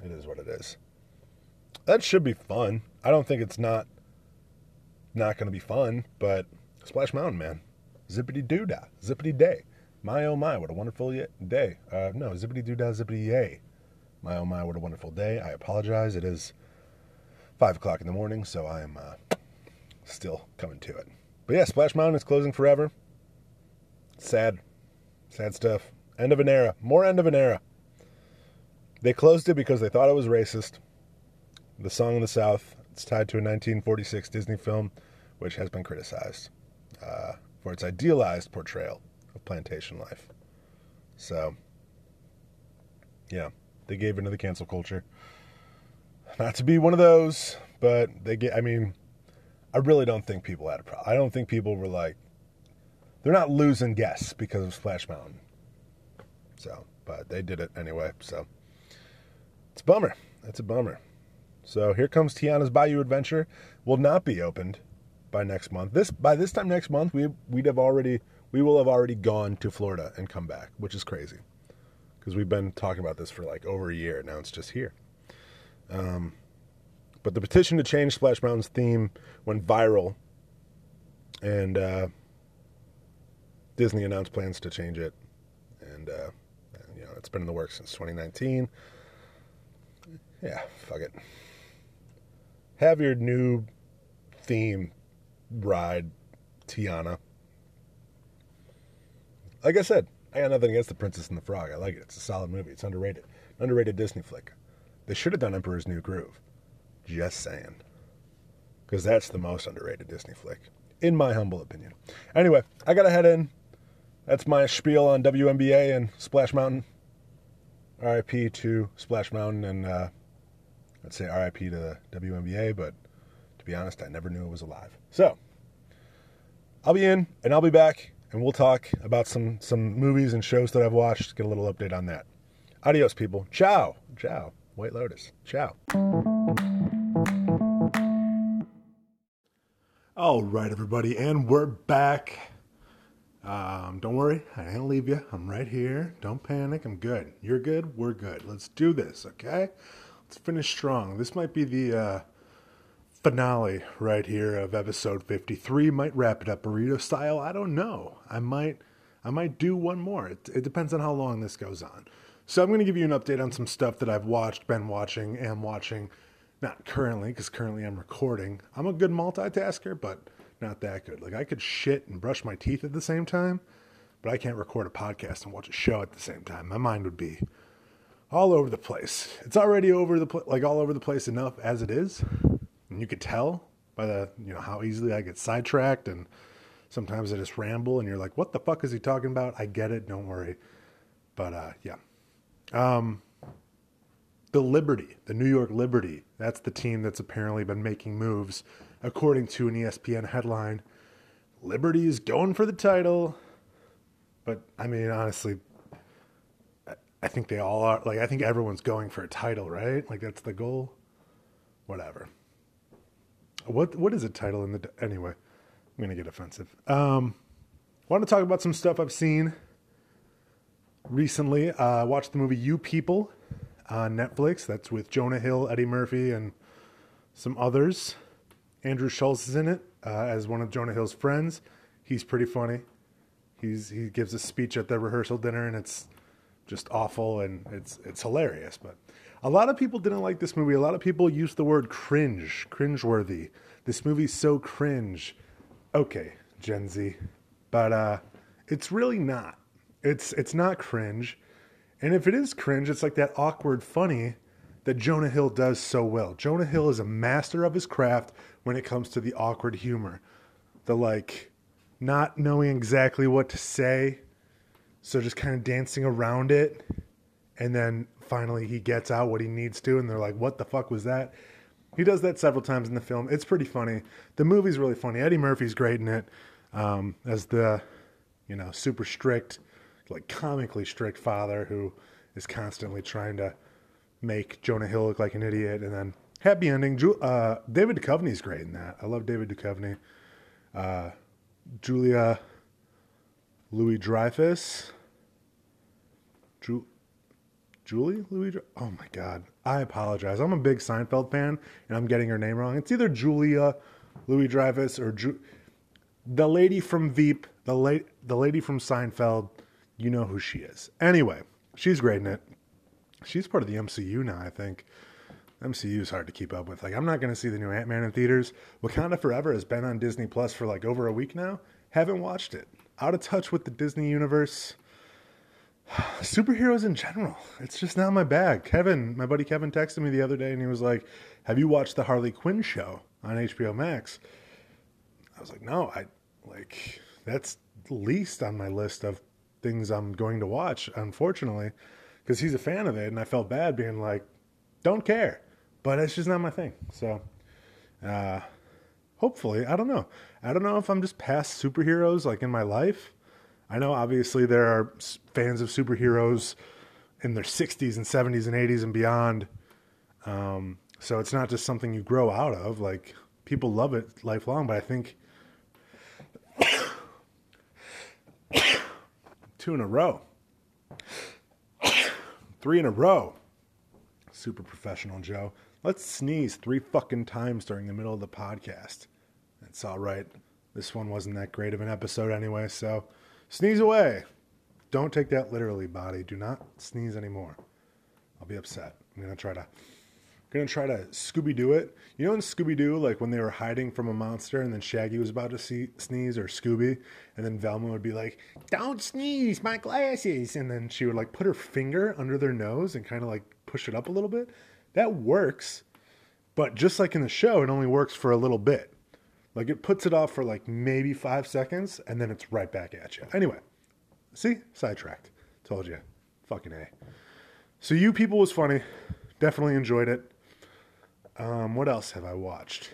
it is what it is. That should be fun. I don't think it's not not going to be fun, but Splash Mountain, man. Zippity doo dah, zippity day. My oh my, what a wonderful day. Uh, no, zippity doo dah, zippity yay. My oh my, what a wonderful day. I apologize. It is five o'clock in the morning, so I am uh, still coming to it. But yeah, Splash Mountain is closing forever. Sad. Sad stuff. End of an era. More end of an era. They closed it because they thought it was racist. The Song of the South. It's tied to a 1946 Disney film, which has been criticized uh, for its idealized portrayal of plantation life. So, yeah, they gave into the cancel culture. Not to be one of those, but they get. I mean, I really don't think people had a problem. I don't think people were like, they're not losing guests because of Splash Mountain. So, but they did it anyway. So, it's a bummer. That's a bummer. So here comes Tiana's Bayou Adventure. Will not be opened by next month. This by this time next month, we we'd have already we will have already gone to Florida and come back, which is crazy because we've been talking about this for like over a year. Now it's just here. Um, but the petition to change Splash Mountain's theme went viral, and uh, Disney announced plans to change it, and, uh, you know it's been in the works since 2019. Yeah, fuck it. Have your new theme ride, Tiana. Like I said, I got nothing against The Princess and the Frog. I like it. It's a solid movie. It's underrated. Underrated Disney flick. They should have done Emperor's New Groove. Just saying. Because that's the most underrated Disney flick, in my humble opinion. Anyway, I got to head in. That's my spiel on WNBA and Splash Mountain. RIP to Splash Mountain and uh, I'd say RIP to the WNBA, but to be honest, I never knew it was alive. So I'll be in and I'll be back and we'll talk about some some movies and shows that I've watched. Get a little update on that. Adios, people. Ciao. Ciao. White Lotus. Ciao. All right, everybody, and we're back. Um, don't worry, I didn't leave you. I'm right here. Don't panic. I'm good. You're good. We're good. Let's do this, okay? Let's finish strong. This might be the uh, finale right here of episode 53. Might wrap it up burrito style. I don't know. I might. I might do one more. It, it depends on how long this goes on. So I'm going to give you an update on some stuff that I've watched, been watching, am watching. Not currently, because currently I'm recording. I'm a good multitasker, but not that good. Like I could shit and brush my teeth at the same time, but I can't record a podcast and watch a show at the same time. My mind would be all over the place. It's already over the pl- like all over the place enough as it is, and you could tell by the you know how easily I get sidetracked and sometimes I just ramble and you're like, what the fuck is he talking about? I get it, don't worry. But uh, yeah, um, the Liberty, the New York Liberty, that's the team that's apparently been making moves, according to an ESPN headline. Liberty is going for the title. But I mean, honestly, I think they all are. Like, I think everyone's going for a title, right? Like, that's the goal. Whatever. What What is a title in the. Anyway, I'm to get offensive. Um, want to talk about some stuff I've seen recently. Uh, watched the movie You People on Netflix. That's with Jonah Hill, Eddie Murphy, and some others. Andrew Schulz is in it uh, as one of Jonah Hill's friends. He's pretty funny. He's he gives a speech at the rehearsal dinner, and it's just awful and it's it's hilarious. But a lot of people didn't like this movie. A lot of people used the word cringe, cringeworthy. This movie's so cringe. Okay, Gen Z, but uh, it's really not. It's it's not cringe, and if it is cringe, it's like that awkward funny that Jonah Hill does so well. Jonah Hill is a master of his craft when it comes to the awkward humor, the like not knowing exactly what to say, so just kind of dancing around it, and then finally he gets out what he needs to, and they're like, "What the fuck was that?" He does that several times in the film. It's pretty funny. The movie's really funny. Eddie Murphy's great in it um, as the, you know, super strict, like comically strict father who is constantly trying to make Jonah Hill look like an idiot, and then happy ending. Uh, David Duchovny's great in that. I love David Duchovny. Uh, Julia Louis Dreyfus. Ju- Julie Louis. Oh my God! I apologize. I'm a big Seinfeld fan, and I'm getting her name wrong. It's either Julia Louis Dreyfus or Ju- the lady from Veep, the late the lady from Seinfeld. You know who she is. Anyway, she's great in it. She's part of the MCU now, I think. MCU is hard to keep up with. Like, I'm not going to see the new Ant Man in theaters. Wakanda Forever has been on Disney Plus for like over a week now. Haven't watched it. Out of touch with the Disney universe. Superheroes in general. It's just not my bag. Kevin, my buddy Kevin, texted me the other day and he was like, Have you watched the Harley Quinn show on HBO Max? I was like, No, I like that's least on my list of things I'm going to watch, unfortunately, because he's a fan of it. And I felt bad being like, Don't care but it's just not my thing. So, uh, hopefully, I don't know. I don't know if I'm just past superheroes like in my life. I know obviously there are fans of superheroes in their 60s and 70s and 80s and beyond. Um, so it's not just something you grow out of. Like people love it lifelong, but I think two in a row, three in a row. Super professional, Joe. Let's sneeze three fucking times during the middle of the podcast. It's all right. This one wasn't that great of an episode anyway, so sneeze away. Don't take that literally, body. Do not sneeze anymore. I'll be upset. I'm gonna try to gonna try to Scooby Doo it. You know in Scooby Doo, like when they were hiding from a monster and then Shaggy was about to see, sneeze or Scooby, and then Velma would be like, "Don't sneeze, my glasses," and then she would like put her finger under their nose and kind of like push it up a little bit. That works, but just like in the show, it only works for a little bit. Like it puts it off for like maybe five seconds and then it's right back at you. Anyway, see? Sidetracked. Told you. Fucking A. So, You People was funny. Definitely enjoyed it. Um, what else have I watched?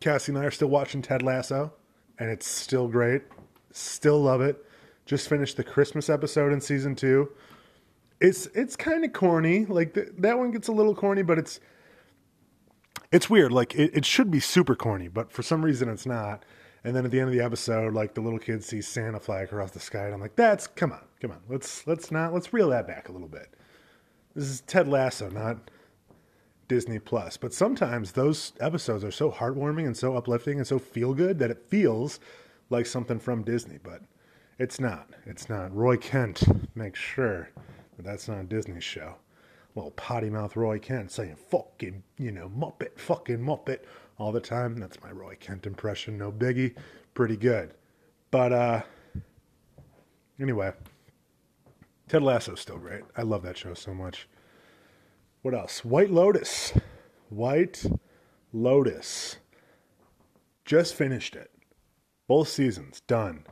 Cassie and I are still watching Ted Lasso, and it's still great. Still love it. Just finished the Christmas episode in season two it's it's kind of corny. Like the, that one gets a little corny, but it's it's weird. Like it, it should be super corny, but for some reason it's not. And then at the end of the episode, like the little kid sees Santa fly across the sky, and I'm like, "That's come on, come on. Let's let's not let's reel that back a little bit." This is Ted Lasso, not Disney Plus. But sometimes those episodes are so heartwarming and so uplifting and so feel good that it feels like something from Disney, but it's not. It's not. Roy Kent makes sure that that's not a Disney show. Little potty mouth Roy Kent saying fucking, you know, Muppet, fucking Muppet all the time. That's my Roy Kent impression. No biggie. Pretty good. But, uh, Anyway, Ted Lasso's still great. I love that show so much. What else? White Lotus. White Lotus. Just finished it. Both seasons done.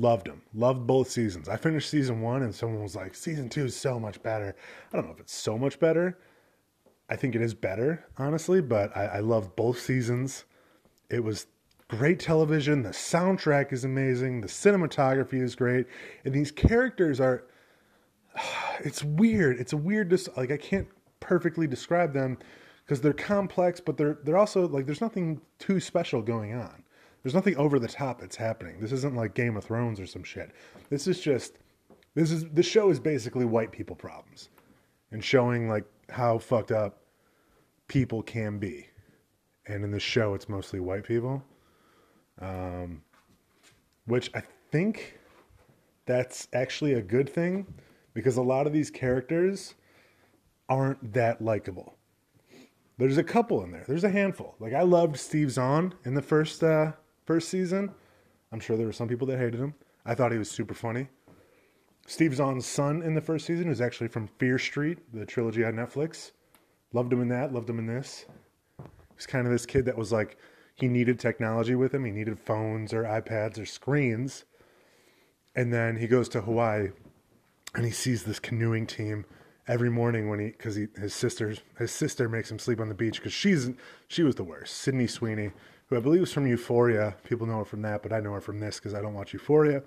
Loved them. Loved both seasons. I finished season one, and someone was like, "Season two is so much better." I don't know if it's so much better. I think it is better, honestly, but I, I love both seasons. It was great television. The soundtrack is amazing. The cinematography is great, and these characters are. It's weird. It's a weird. Like I can't perfectly describe them because they're complex, but they're they're also like there's nothing too special going on. There's nothing over the top that's happening. This isn't like Game of Thrones or some shit. This is just this is the show is basically white people problems and showing like how fucked up people can be. And in the show it's mostly white people. Um which I think that's actually a good thing because a lot of these characters aren't that likable. There's a couple in there. There's a handful. Like I loved Steve Zahn in the first uh, first season. I'm sure there were some people that hated him. I thought he was super funny. Steve Zahn's son in the first season was actually from Fear Street, the trilogy on Netflix. Loved him in that. Loved him in this. He's kind of this kid that was like he needed technology with him. He needed phones or iPads or screens. And then he goes to Hawaii and he sees this canoeing team every morning when he because his sister's his sister makes him sleep on the beach because she's she was the worst. Sydney Sweeney, who I believe was from Euphoria. People know her from that, but I know her from this because I don't watch Euphoria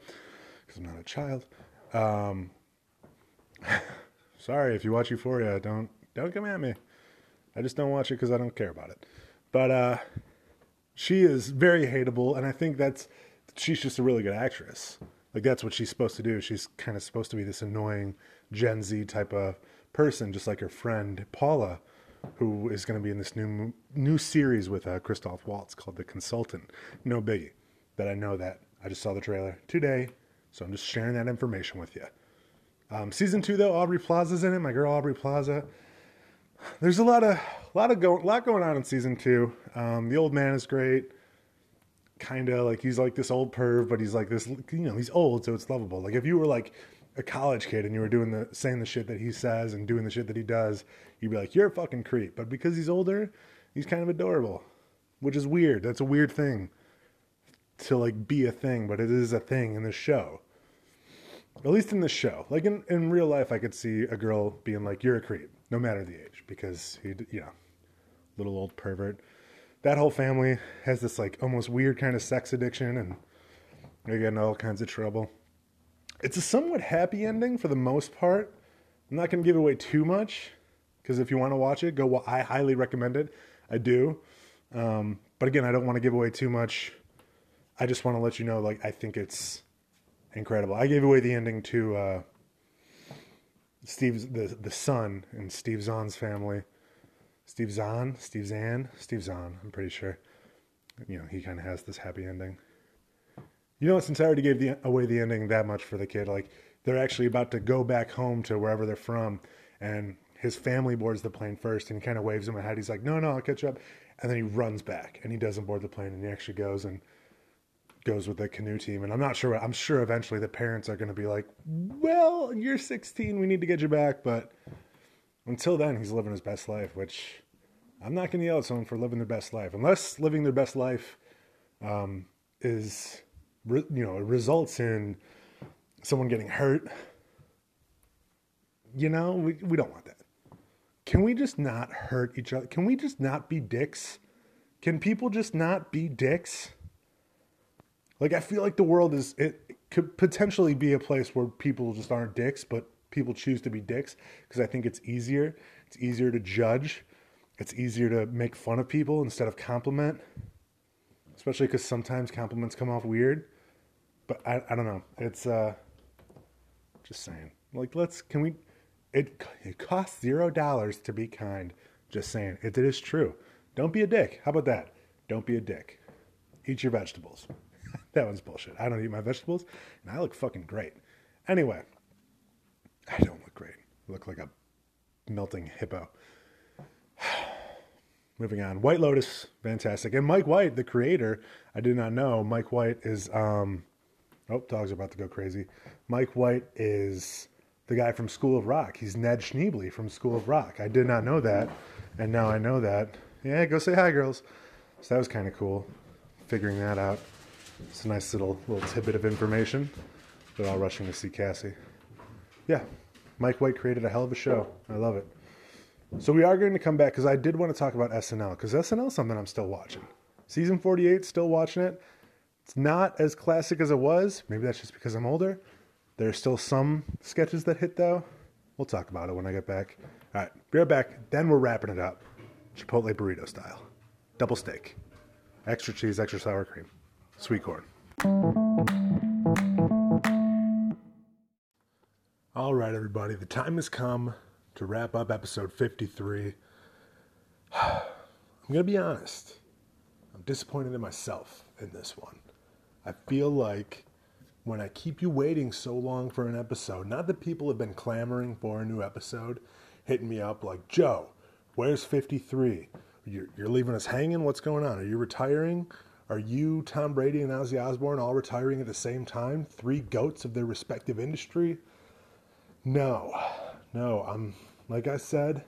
because I'm not a child. Um, sorry if you watch Euphoria, don't don't come at me. I just don't watch it because I don't care about it. But uh, she is very hateable, and I think that's she's just a really good actress. Like that's what she's supposed to do. She's kind of supposed to be this annoying Gen Z type of person, just like her friend Paula, who is going to be in this new new series with uh, Christoph Waltz called The Consultant. No biggie. That I know that. I just saw the trailer today, so I'm just sharing that information with you. Um, season two, though, Aubrey Plaza's in it. My girl Aubrey Plaza. There's a lot of a lot of go, lot going on in season two. Um, the old man is great. Kind of like he's like this old perv, but he's like this. You know, he's old, so it's lovable. Like if you were like a college kid and you were doing the saying the shit that he says and doing the shit that he does, you'd be like, "You're a fucking creep." But because he's older, he's kind of adorable, which is weird. That's a weird thing to like be a thing, but it is a thing in the show. At least in the show. Like in, in real life, I could see a girl being like, "You're a creep," no matter the age, because he, you know, little old pervert. That whole family has this like almost weird kind of sex addiction, and they get in all kinds of trouble. It's a somewhat happy ending for the most part. I'm not going to give away too much because if you want to watch it, go. I highly recommend it. I do. Um, but again, I don't want to give away too much. I just want to let you know, like, I think it's incredible. I gave away the ending to uh, Steve's the the son and Steve Zahn's family. Steve Zahn, Steve Zahn, Steve Zahn. I'm pretty sure. You know, he kind of has this happy ending. You know, since I already gave the, away the ending that much for the kid, like they're actually about to go back home to wherever they're from, and his family boards the plane first, and he kind of waves him ahead. He's like, "No, no, I'll catch up," and then he runs back, and he doesn't board the plane, and he actually goes and goes with the canoe team. And I'm not sure. I'm sure eventually the parents are going to be like, "Well, you're 16, we need to get you back," but until then, he's living his best life, which I'm not going to yell at someone for living their best life, unless living their best life um, is you know, it results in someone getting hurt. You know, we, we don't want that. Can we just not hurt each other? Can we just not be dicks? Can people just not be dicks? Like, I feel like the world is, it could potentially be a place where people just aren't dicks, but people choose to be dicks because I think it's easier. It's easier to judge. It's easier to make fun of people instead of compliment, especially because sometimes compliments come off weird but I, I don't know. It's uh, just saying. Like, let's can we? It it costs zero dollars to be kind. Just saying. It, it is true. Don't be a dick. How about that? Don't be a dick. Eat your vegetables. that one's bullshit. I don't eat my vegetables, and I look fucking great. Anyway, I don't look great. I look like a melting hippo. Moving on. White Lotus, fantastic. And Mike White, the creator, I did not know. Mike White is um, Oh, dogs are about to go crazy. Mike White is the guy from School of Rock. He's Ned Schneebly from School of Rock. I did not know that, and now I know that. Yeah, go say hi, girls. So that was kind of cool, figuring that out. It's a nice little little tidbit of information. They're all rushing to see Cassie. Yeah, Mike White created a hell of a show. I love it. So we are going to come back because I did want to talk about SNL because SNL is something I'm still watching. Season 48, still watching it. It's not as classic as it was. Maybe that's just because I'm older. There's still some sketches that hit though. We'll talk about it when I get back. All right, be right back. Then we're wrapping it up, Chipotle burrito style, double steak, extra cheese, extra sour cream, sweet corn. All right, everybody, the time has come to wrap up episode 53. I'm going to be honest. I'm disappointed in myself in this one. I feel like when I keep you waiting so long for an episode, not that people have been clamoring for a new episode, hitting me up like, Joe, where's 53? You're, you're leaving us hanging? What's going on? Are you retiring? Are you, Tom Brady, and Ozzy Osbourne all retiring at the same time? Three goats of their respective industry? No, no. I'm, like I said,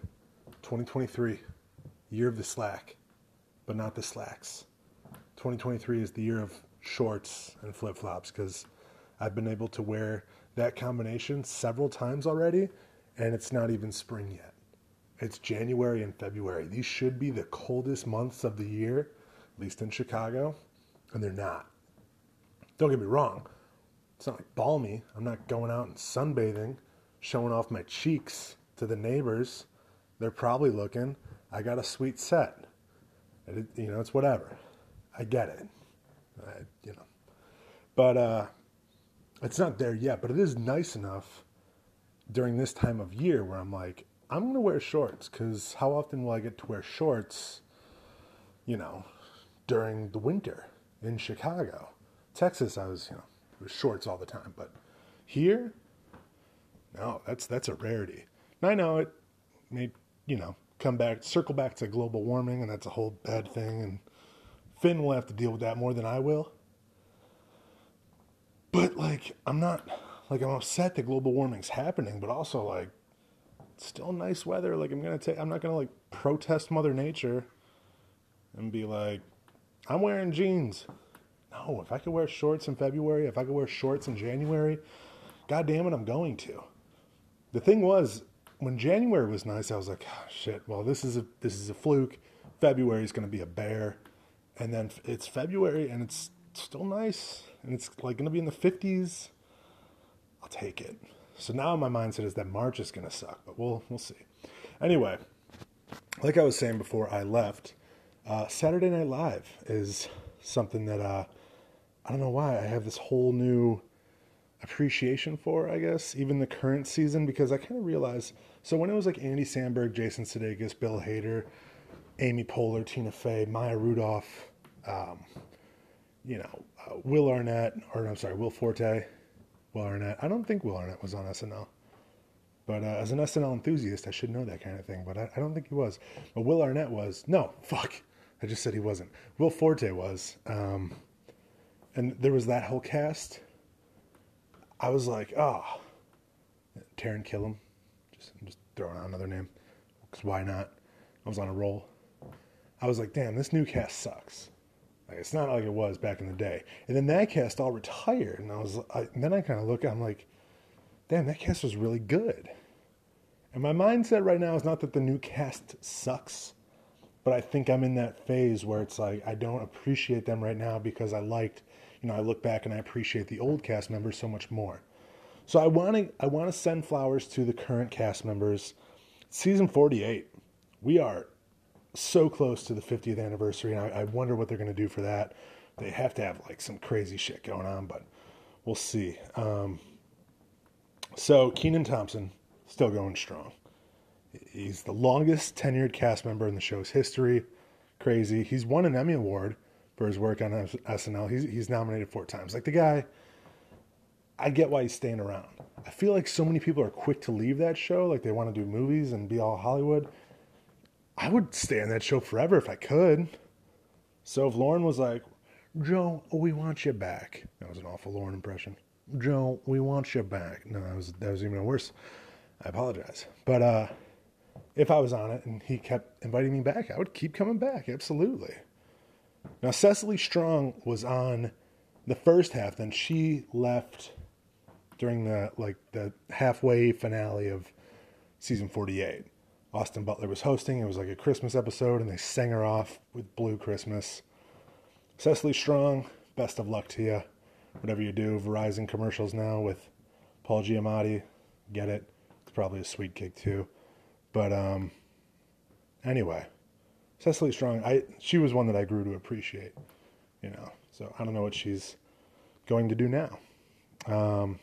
2023, year of the slack, but not the slacks. 2023 is the year of shorts and flip flops because I've been able to wear that combination several times already, and it's not even spring yet. It's January and February. These should be the coldest months of the year, at least in Chicago, and they're not. Don't get me wrong, it's not like balmy. I'm not going out and sunbathing, showing off my cheeks to the neighbors. They're probably looking. I got a sweet set. It, you know, it's whatever. I get it. I, you know, but uh, it's not there yet. But it is nice enough during this time of year where I'm like, I'm gonna wear shorts because how often will I get to wear shorts? You know, during the winter in Chicago, Texas, I was you know shorts all the time, but here, no, that's that's a rarity. And I know it may you know come back, circle back to global warming, and that's a whole bad thing, and Finn will have to deal with that more than I will. But like, I'm not like I'm upset that global warming's happening, but also like, still nice weather. Like I'm gonna take, I'm not gonna like protest Mother Nature and be like, I'm wearing jeans. No, if I could wear shorts in February, if I could wear shorts in January, God damn it, I'm going to. The thing was, when January was nice, I was like, oh, shit. Well, this is a this is a fluke. February is going to be a bear, and then it's February and it's still nice and it's like going to be in the 50s. I'll take it. So now my mindset is that March is going to suck, but we'll we'll see. Anyway, like I was saying before I left, uh, Saturday Night Live is something that uh, I don't know why I have this whole new appreciation for, I guess, even the current season, because I kind of realized. So when it was like Andy Samberg, Jason Sudeikis, Bill Hader, Amy Poehler, Tina Fey, Maya Rudolph, um, you know, uh, Will Arnett, or I'm sorry, Will Forte, Will Arnett. I don't think Will Arnett was on SNL. But uh, as an SNL enthusiast, I should know that kind of thing. But I, I, don't think he was. But Will Arnett was. No, fuck. I just said he wasn't. Will Forte was. Um, and there was that whole cast. I was like, oh, Taran Killam. Just, just throwing out another name. Because why not? I was on a roll. I was like, damn, this new cast sucks. Like, it's not like it was back in the day. And then that cast all retired, and I was, I, then I kind of look, I'm like, damn, that cast was really good. And my mindset right now is not that the new cast sucks, but I think I'm in that phase where it's like I don't appreciate them right now because I liked, you know, I look back and I appreciate the old cast members so much more. So I want to I want to send flowers to the current cast members. Season 48. We are so close to the 50th anniversary, and I, I wonder what they're going to do for that. They have to have like some crazy shit going on, but we'll see. Um, so Kenan Thompson still going strong. He's the longest tenured cast member in the show's history. Crazy. He's won an Emmy Award for his work on SNL. He's he's nominated four times. Like the guy, I get why he's staying around. I feel like so many people are quick to leave that show, like they want to do movies and be all Hollywood. I would stay on that show forever if I could. So if Lorne was like, Joe, we want you back. That was an awful Lorne impression. Joe, we want you back. No, that was that was even worse. I apologize. But uh if I was on it and he kept inviting me back, I would keep coming back. Absolutely. Now Cecily Strong was on the first half, then she left during the like the halfway finale of season 48. Austin Butler was hosting. It was like a Christmas episode, and they sang her off with Blue Christmas. Cecily Strong, best of luck to you. Whatever you do, Verizon commercials now with Paul Giamatti. Get it? It's probably a sweet gig too. But um, anyway, Cecily Strong, I she was one that I grew to appreciate. You know, so I don't know what she's going to do now. Um,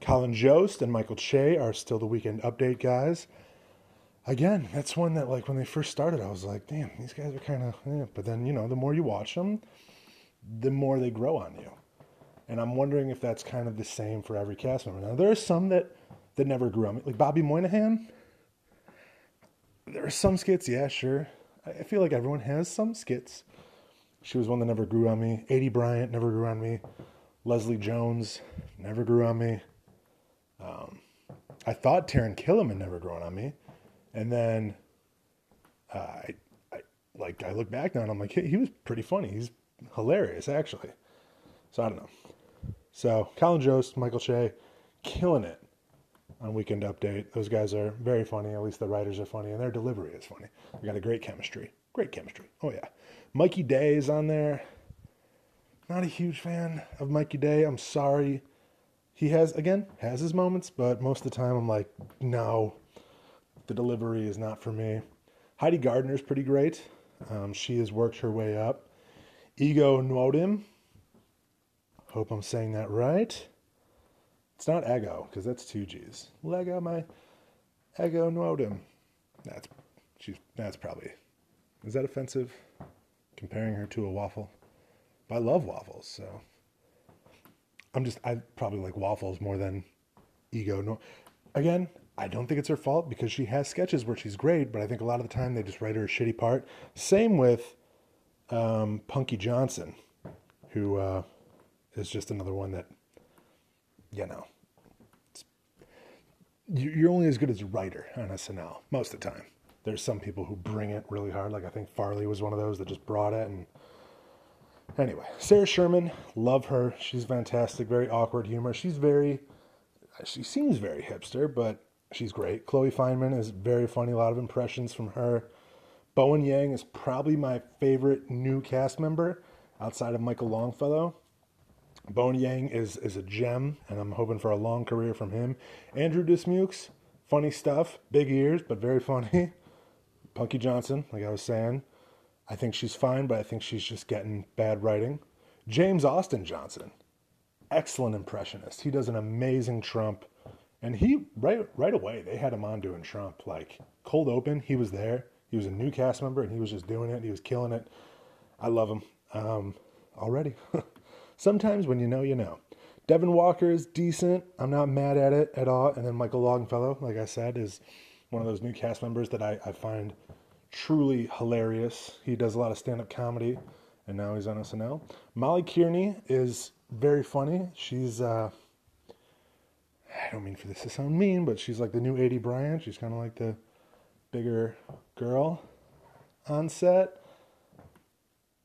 Colin Jost and Michael Che are still the weekend update guys. Again, that's one that like when they first started, I was like, damn, these guys are kind of. Eh. But then you know, the more you watch them, the more they grow on you. And I'm wondering if that's kind of the same for every cast member. Now there are some that that never grew on me, like Bobby Moynihan. There are some skits, yeah, sure. I feel like everyone has some skits. She was one that never grew on me. Aidy Bryant never grew on me. Leslie Jones never grew on me. Um, I thought Taran Killam never grew on me, and then uh, I, I like I look back now and I'm like, hey, he was pretty funny. He's hilarious actually. So I don't know. So Colin Jost, Michael Che, killing it on Weekend Update. Those guys are very funny. At least the writers are funny, and their delivery is funny. They got a great chemistry. Great chemistry. Oh yeah. Mikey Day is on there. Not a huge fan of Mikey Day. I'm sorry. He has again has his moments, but most of the time I'm like, no, the delivery is not for me. Heidi Gardner is pretty great. Um, she has worked her way up. Ego Nwodim. Hope I'm saying that right. It's not ego because that's two G's. Lego my ego Nwodim. That's she's that's probably is that offensive? Comparing her to a waffle. But I love waffles, so I'm just I probably like waffles more than ego. No, again, I don't think it's her fault because she has sketches where she's great, but I think a lot of the time they just write her a shitty part. Same with um, Punky Johnson, who uh, is just another one that, you know, you're only as good as a writer on SNL most of the time. There's some people who bring it really hard. Like I think Farley was one of those that just brought it. And anyway, Sarah Sherman, love her. She's fantastic. Very awkward humor. She's very, she seems very hipster, but she's great. Chloe Fineman is very funny. A lot of impressions from her. Bowen Yang is probably my favorite new cast member outside of Michael Longfellow. Bowen Yang is is a gem, and I'm hoping for a long career from him. Andrew Dismukes, funny stuff, big ears, but very funny. Punky Johnson, like I was saying, I think she's fine, but I think she's just getting bad writing. James Austin Johnson, excellent impressionist. He does an amazing Trump, and he right right away they had him on doing Trump like cold open. He was there. He was a new cast member, and he was just doing it. He was killing it. I love him um, already. Sometimes when you know, you know. Devon Walker is decent. I'm not mad at it at all. And then Michael Longfellow, like I said, is one of those new cast members that I, I find truly hilarious. He does a lot of stand up comedy, and now he's on SNL. Molly Kearney is very funny. She's, uh, I don't mean for this to sound mean, but she's like the new Aidy Bryant. She's kind of like the bigger girl on set.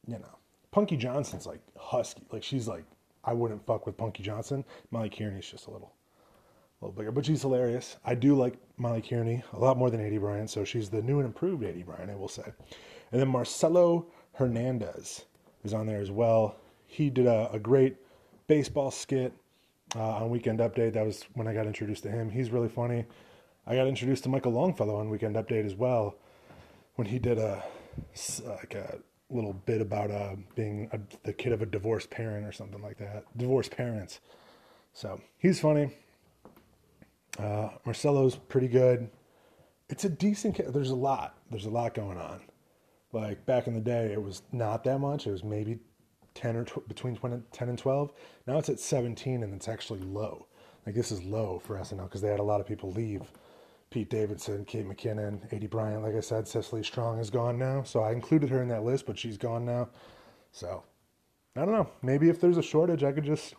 You know, Punky Johnson's like husky. Like she's like, I wouldn't fuck with Punky Johnson. Molly Kearney's just a little a little bigger, but she's hilarious. I do like Molly Kearney a lot more than Aidy Bryant, so she's the new and improved Aidy Bryant, I will say. And then Marcelo Hernandez is on there as well. He did a, a great baseball skit uh, on Weekend Update. That was when I got introduced to him. He's really funny. I got introduced to Michael Longfellow on Weekend Update as well when he did a like a little bit about uh, being a, the kid of a divorced parent or something like that. Divorced parents. So he's funny. Uh, Marcelo's pretty good. It's a decent. There's a lot. There's a lot going on. Like back in the day, it was not that much. It was maybe ten or tw- between 20, 10 and twelve. Now it's at seventeen, and it's actually low. Like this is low for SNL because they had a lot of people leave. Pete Davidson, Kate McKinnon, Aidy Bryant. Like I said, Cecily Strong is gone now, so I included her in that list, but she's gone now. So I don't know. Maybe if there's a shortage, I could just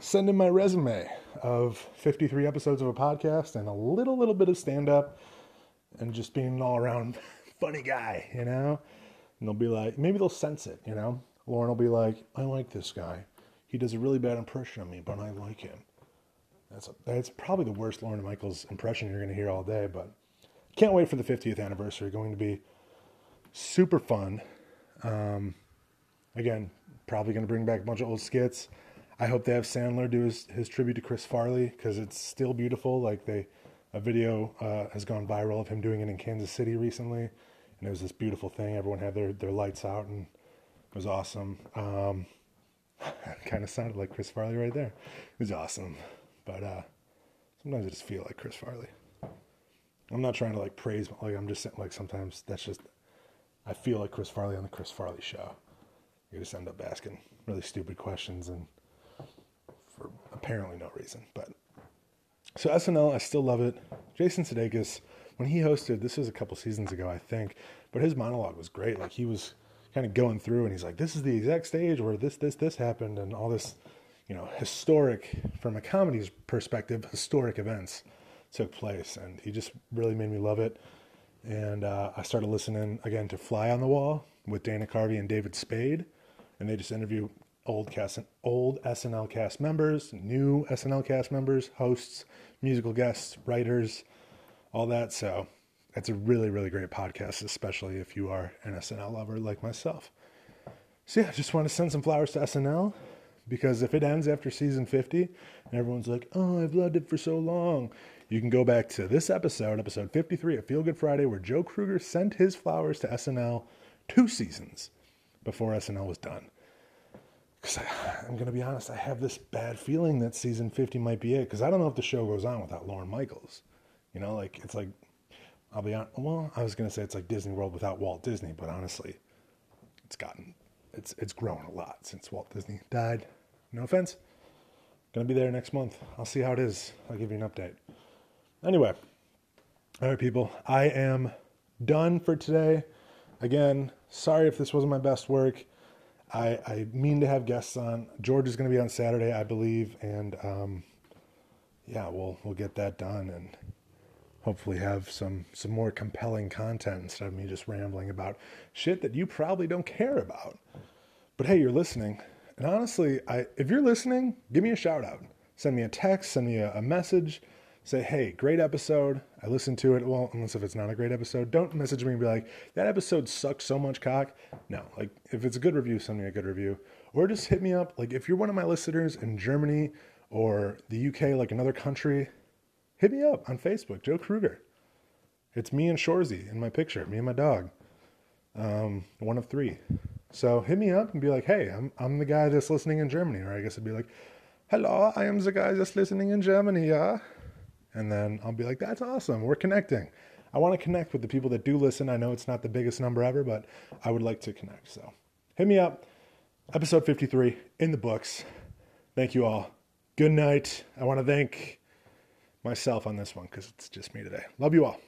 send in my resume of 53 episodes of a podcast and a little, little bit of stand up and just being an all around funny guy, you know? And they'll be like, maybe they'll sense it, you know? Lorne will be like, I like this guy. He does a really bad impression of me, but I like him. That's, a, that's probably the worst Lorne Michaels impression you're going to hear all day, but can't wait for the 50th anniversary. Going to be super fun. Um, again, probably going to bring back a bunch of old skits. I hope they have Sandler do his, his tribute to Chris Farley because it's still beautiful. Like they, a video uh, has gone viral of him doing it in Kansas City recently, and it was this beautiful thing. Everyone had their their lights out, and it was awesome. Um, kind of sounded like Chris Farley right there. It was awesome, but uh, sometimes I just feel like Chris Farley. I'm not trying to like praise, like I'm just saying, like sometimes that's just I feel like Chris Farley on the Chris Farley show. You just end up asking really stupid questions and for apparently no reason. But so SNL, I still love it. Jason Sudeikis, when he hosted, this was a couple seasons ago, I think, but his monologue was great. Like he was kind of going through and he's like, this is the exact stage where this, this, this happened and all this, you know, historic, from a comedy's perspective, historic events took place. And he just really made me love it. And uh, I started listening again to Fly on the Wall with Dana Carvey and David Spade. And they just interview old cast, and old SNL cast members, new SNL cast members, hosts, musical guests, writers, all that. So it's a really, really great podcast, especially if you are an SNL lover like myself. So yeah, I just want to send some flowers to SNL because if it ends after season 50 and everyone's like, oh, I've loved it for so long, you can go back to this episode, episode 53 of Feel Good Friday, where Joe Krueger sent his flowers to SNL two seasons before SNL was done. Because I'm going to be honest, I have this bad feeling that season 50 might be it. Because I don't know if the show goes on without Lorne Michaels. You know, like, it's like, I'll be on. well, I was to say it's like Disney World without Walt Disney, but honestly, it's gotten, it's, it's grown a lot since Walt Disney died. No offense. Gonna be there next month. I'll see how it is. I'll give you an update. Anyway, all right, people, I am done for today. Again, sorry if this wasn't my best work. I, I mean to have guests on. George is going to be on Saturday, I believe, and um, yeah, we'll we'll get that done and hopefully have some some more compelling content instead of me just rambling about shit that you probably don't care about. But hey, you're listening, and honestly, I if you're listening, give me a shout out. Send me a text, send me a, a message say, hey, great episode. I listened to it. Well, unless if it's not a great episode, don't message me and be like, that episode sucks so much cock. No, like if it's a good review, send me a good review. Or just hit me up. Like if you're one of my listeners in Germany or the UK, like another country, hit me up on Facebook, Joe Krueger. It's me and Shorzy in my picture, me and my dog. Um, one of three. So hit me up and be like, hey, I'm I'm the guy that's listening in Germany. Or I guess it'd be like, hello, I am the guy that's listening in Germany, yeah. And then I'll be like, that's awesome. We're connecting. I want to connect with the people that do listen. I know it's not the biggest number ever, but I would like to connect. So hit me up. Episode 53 in the books. Thank you all. Good night. I want to thank myself on this one because it's just me today. Love you all.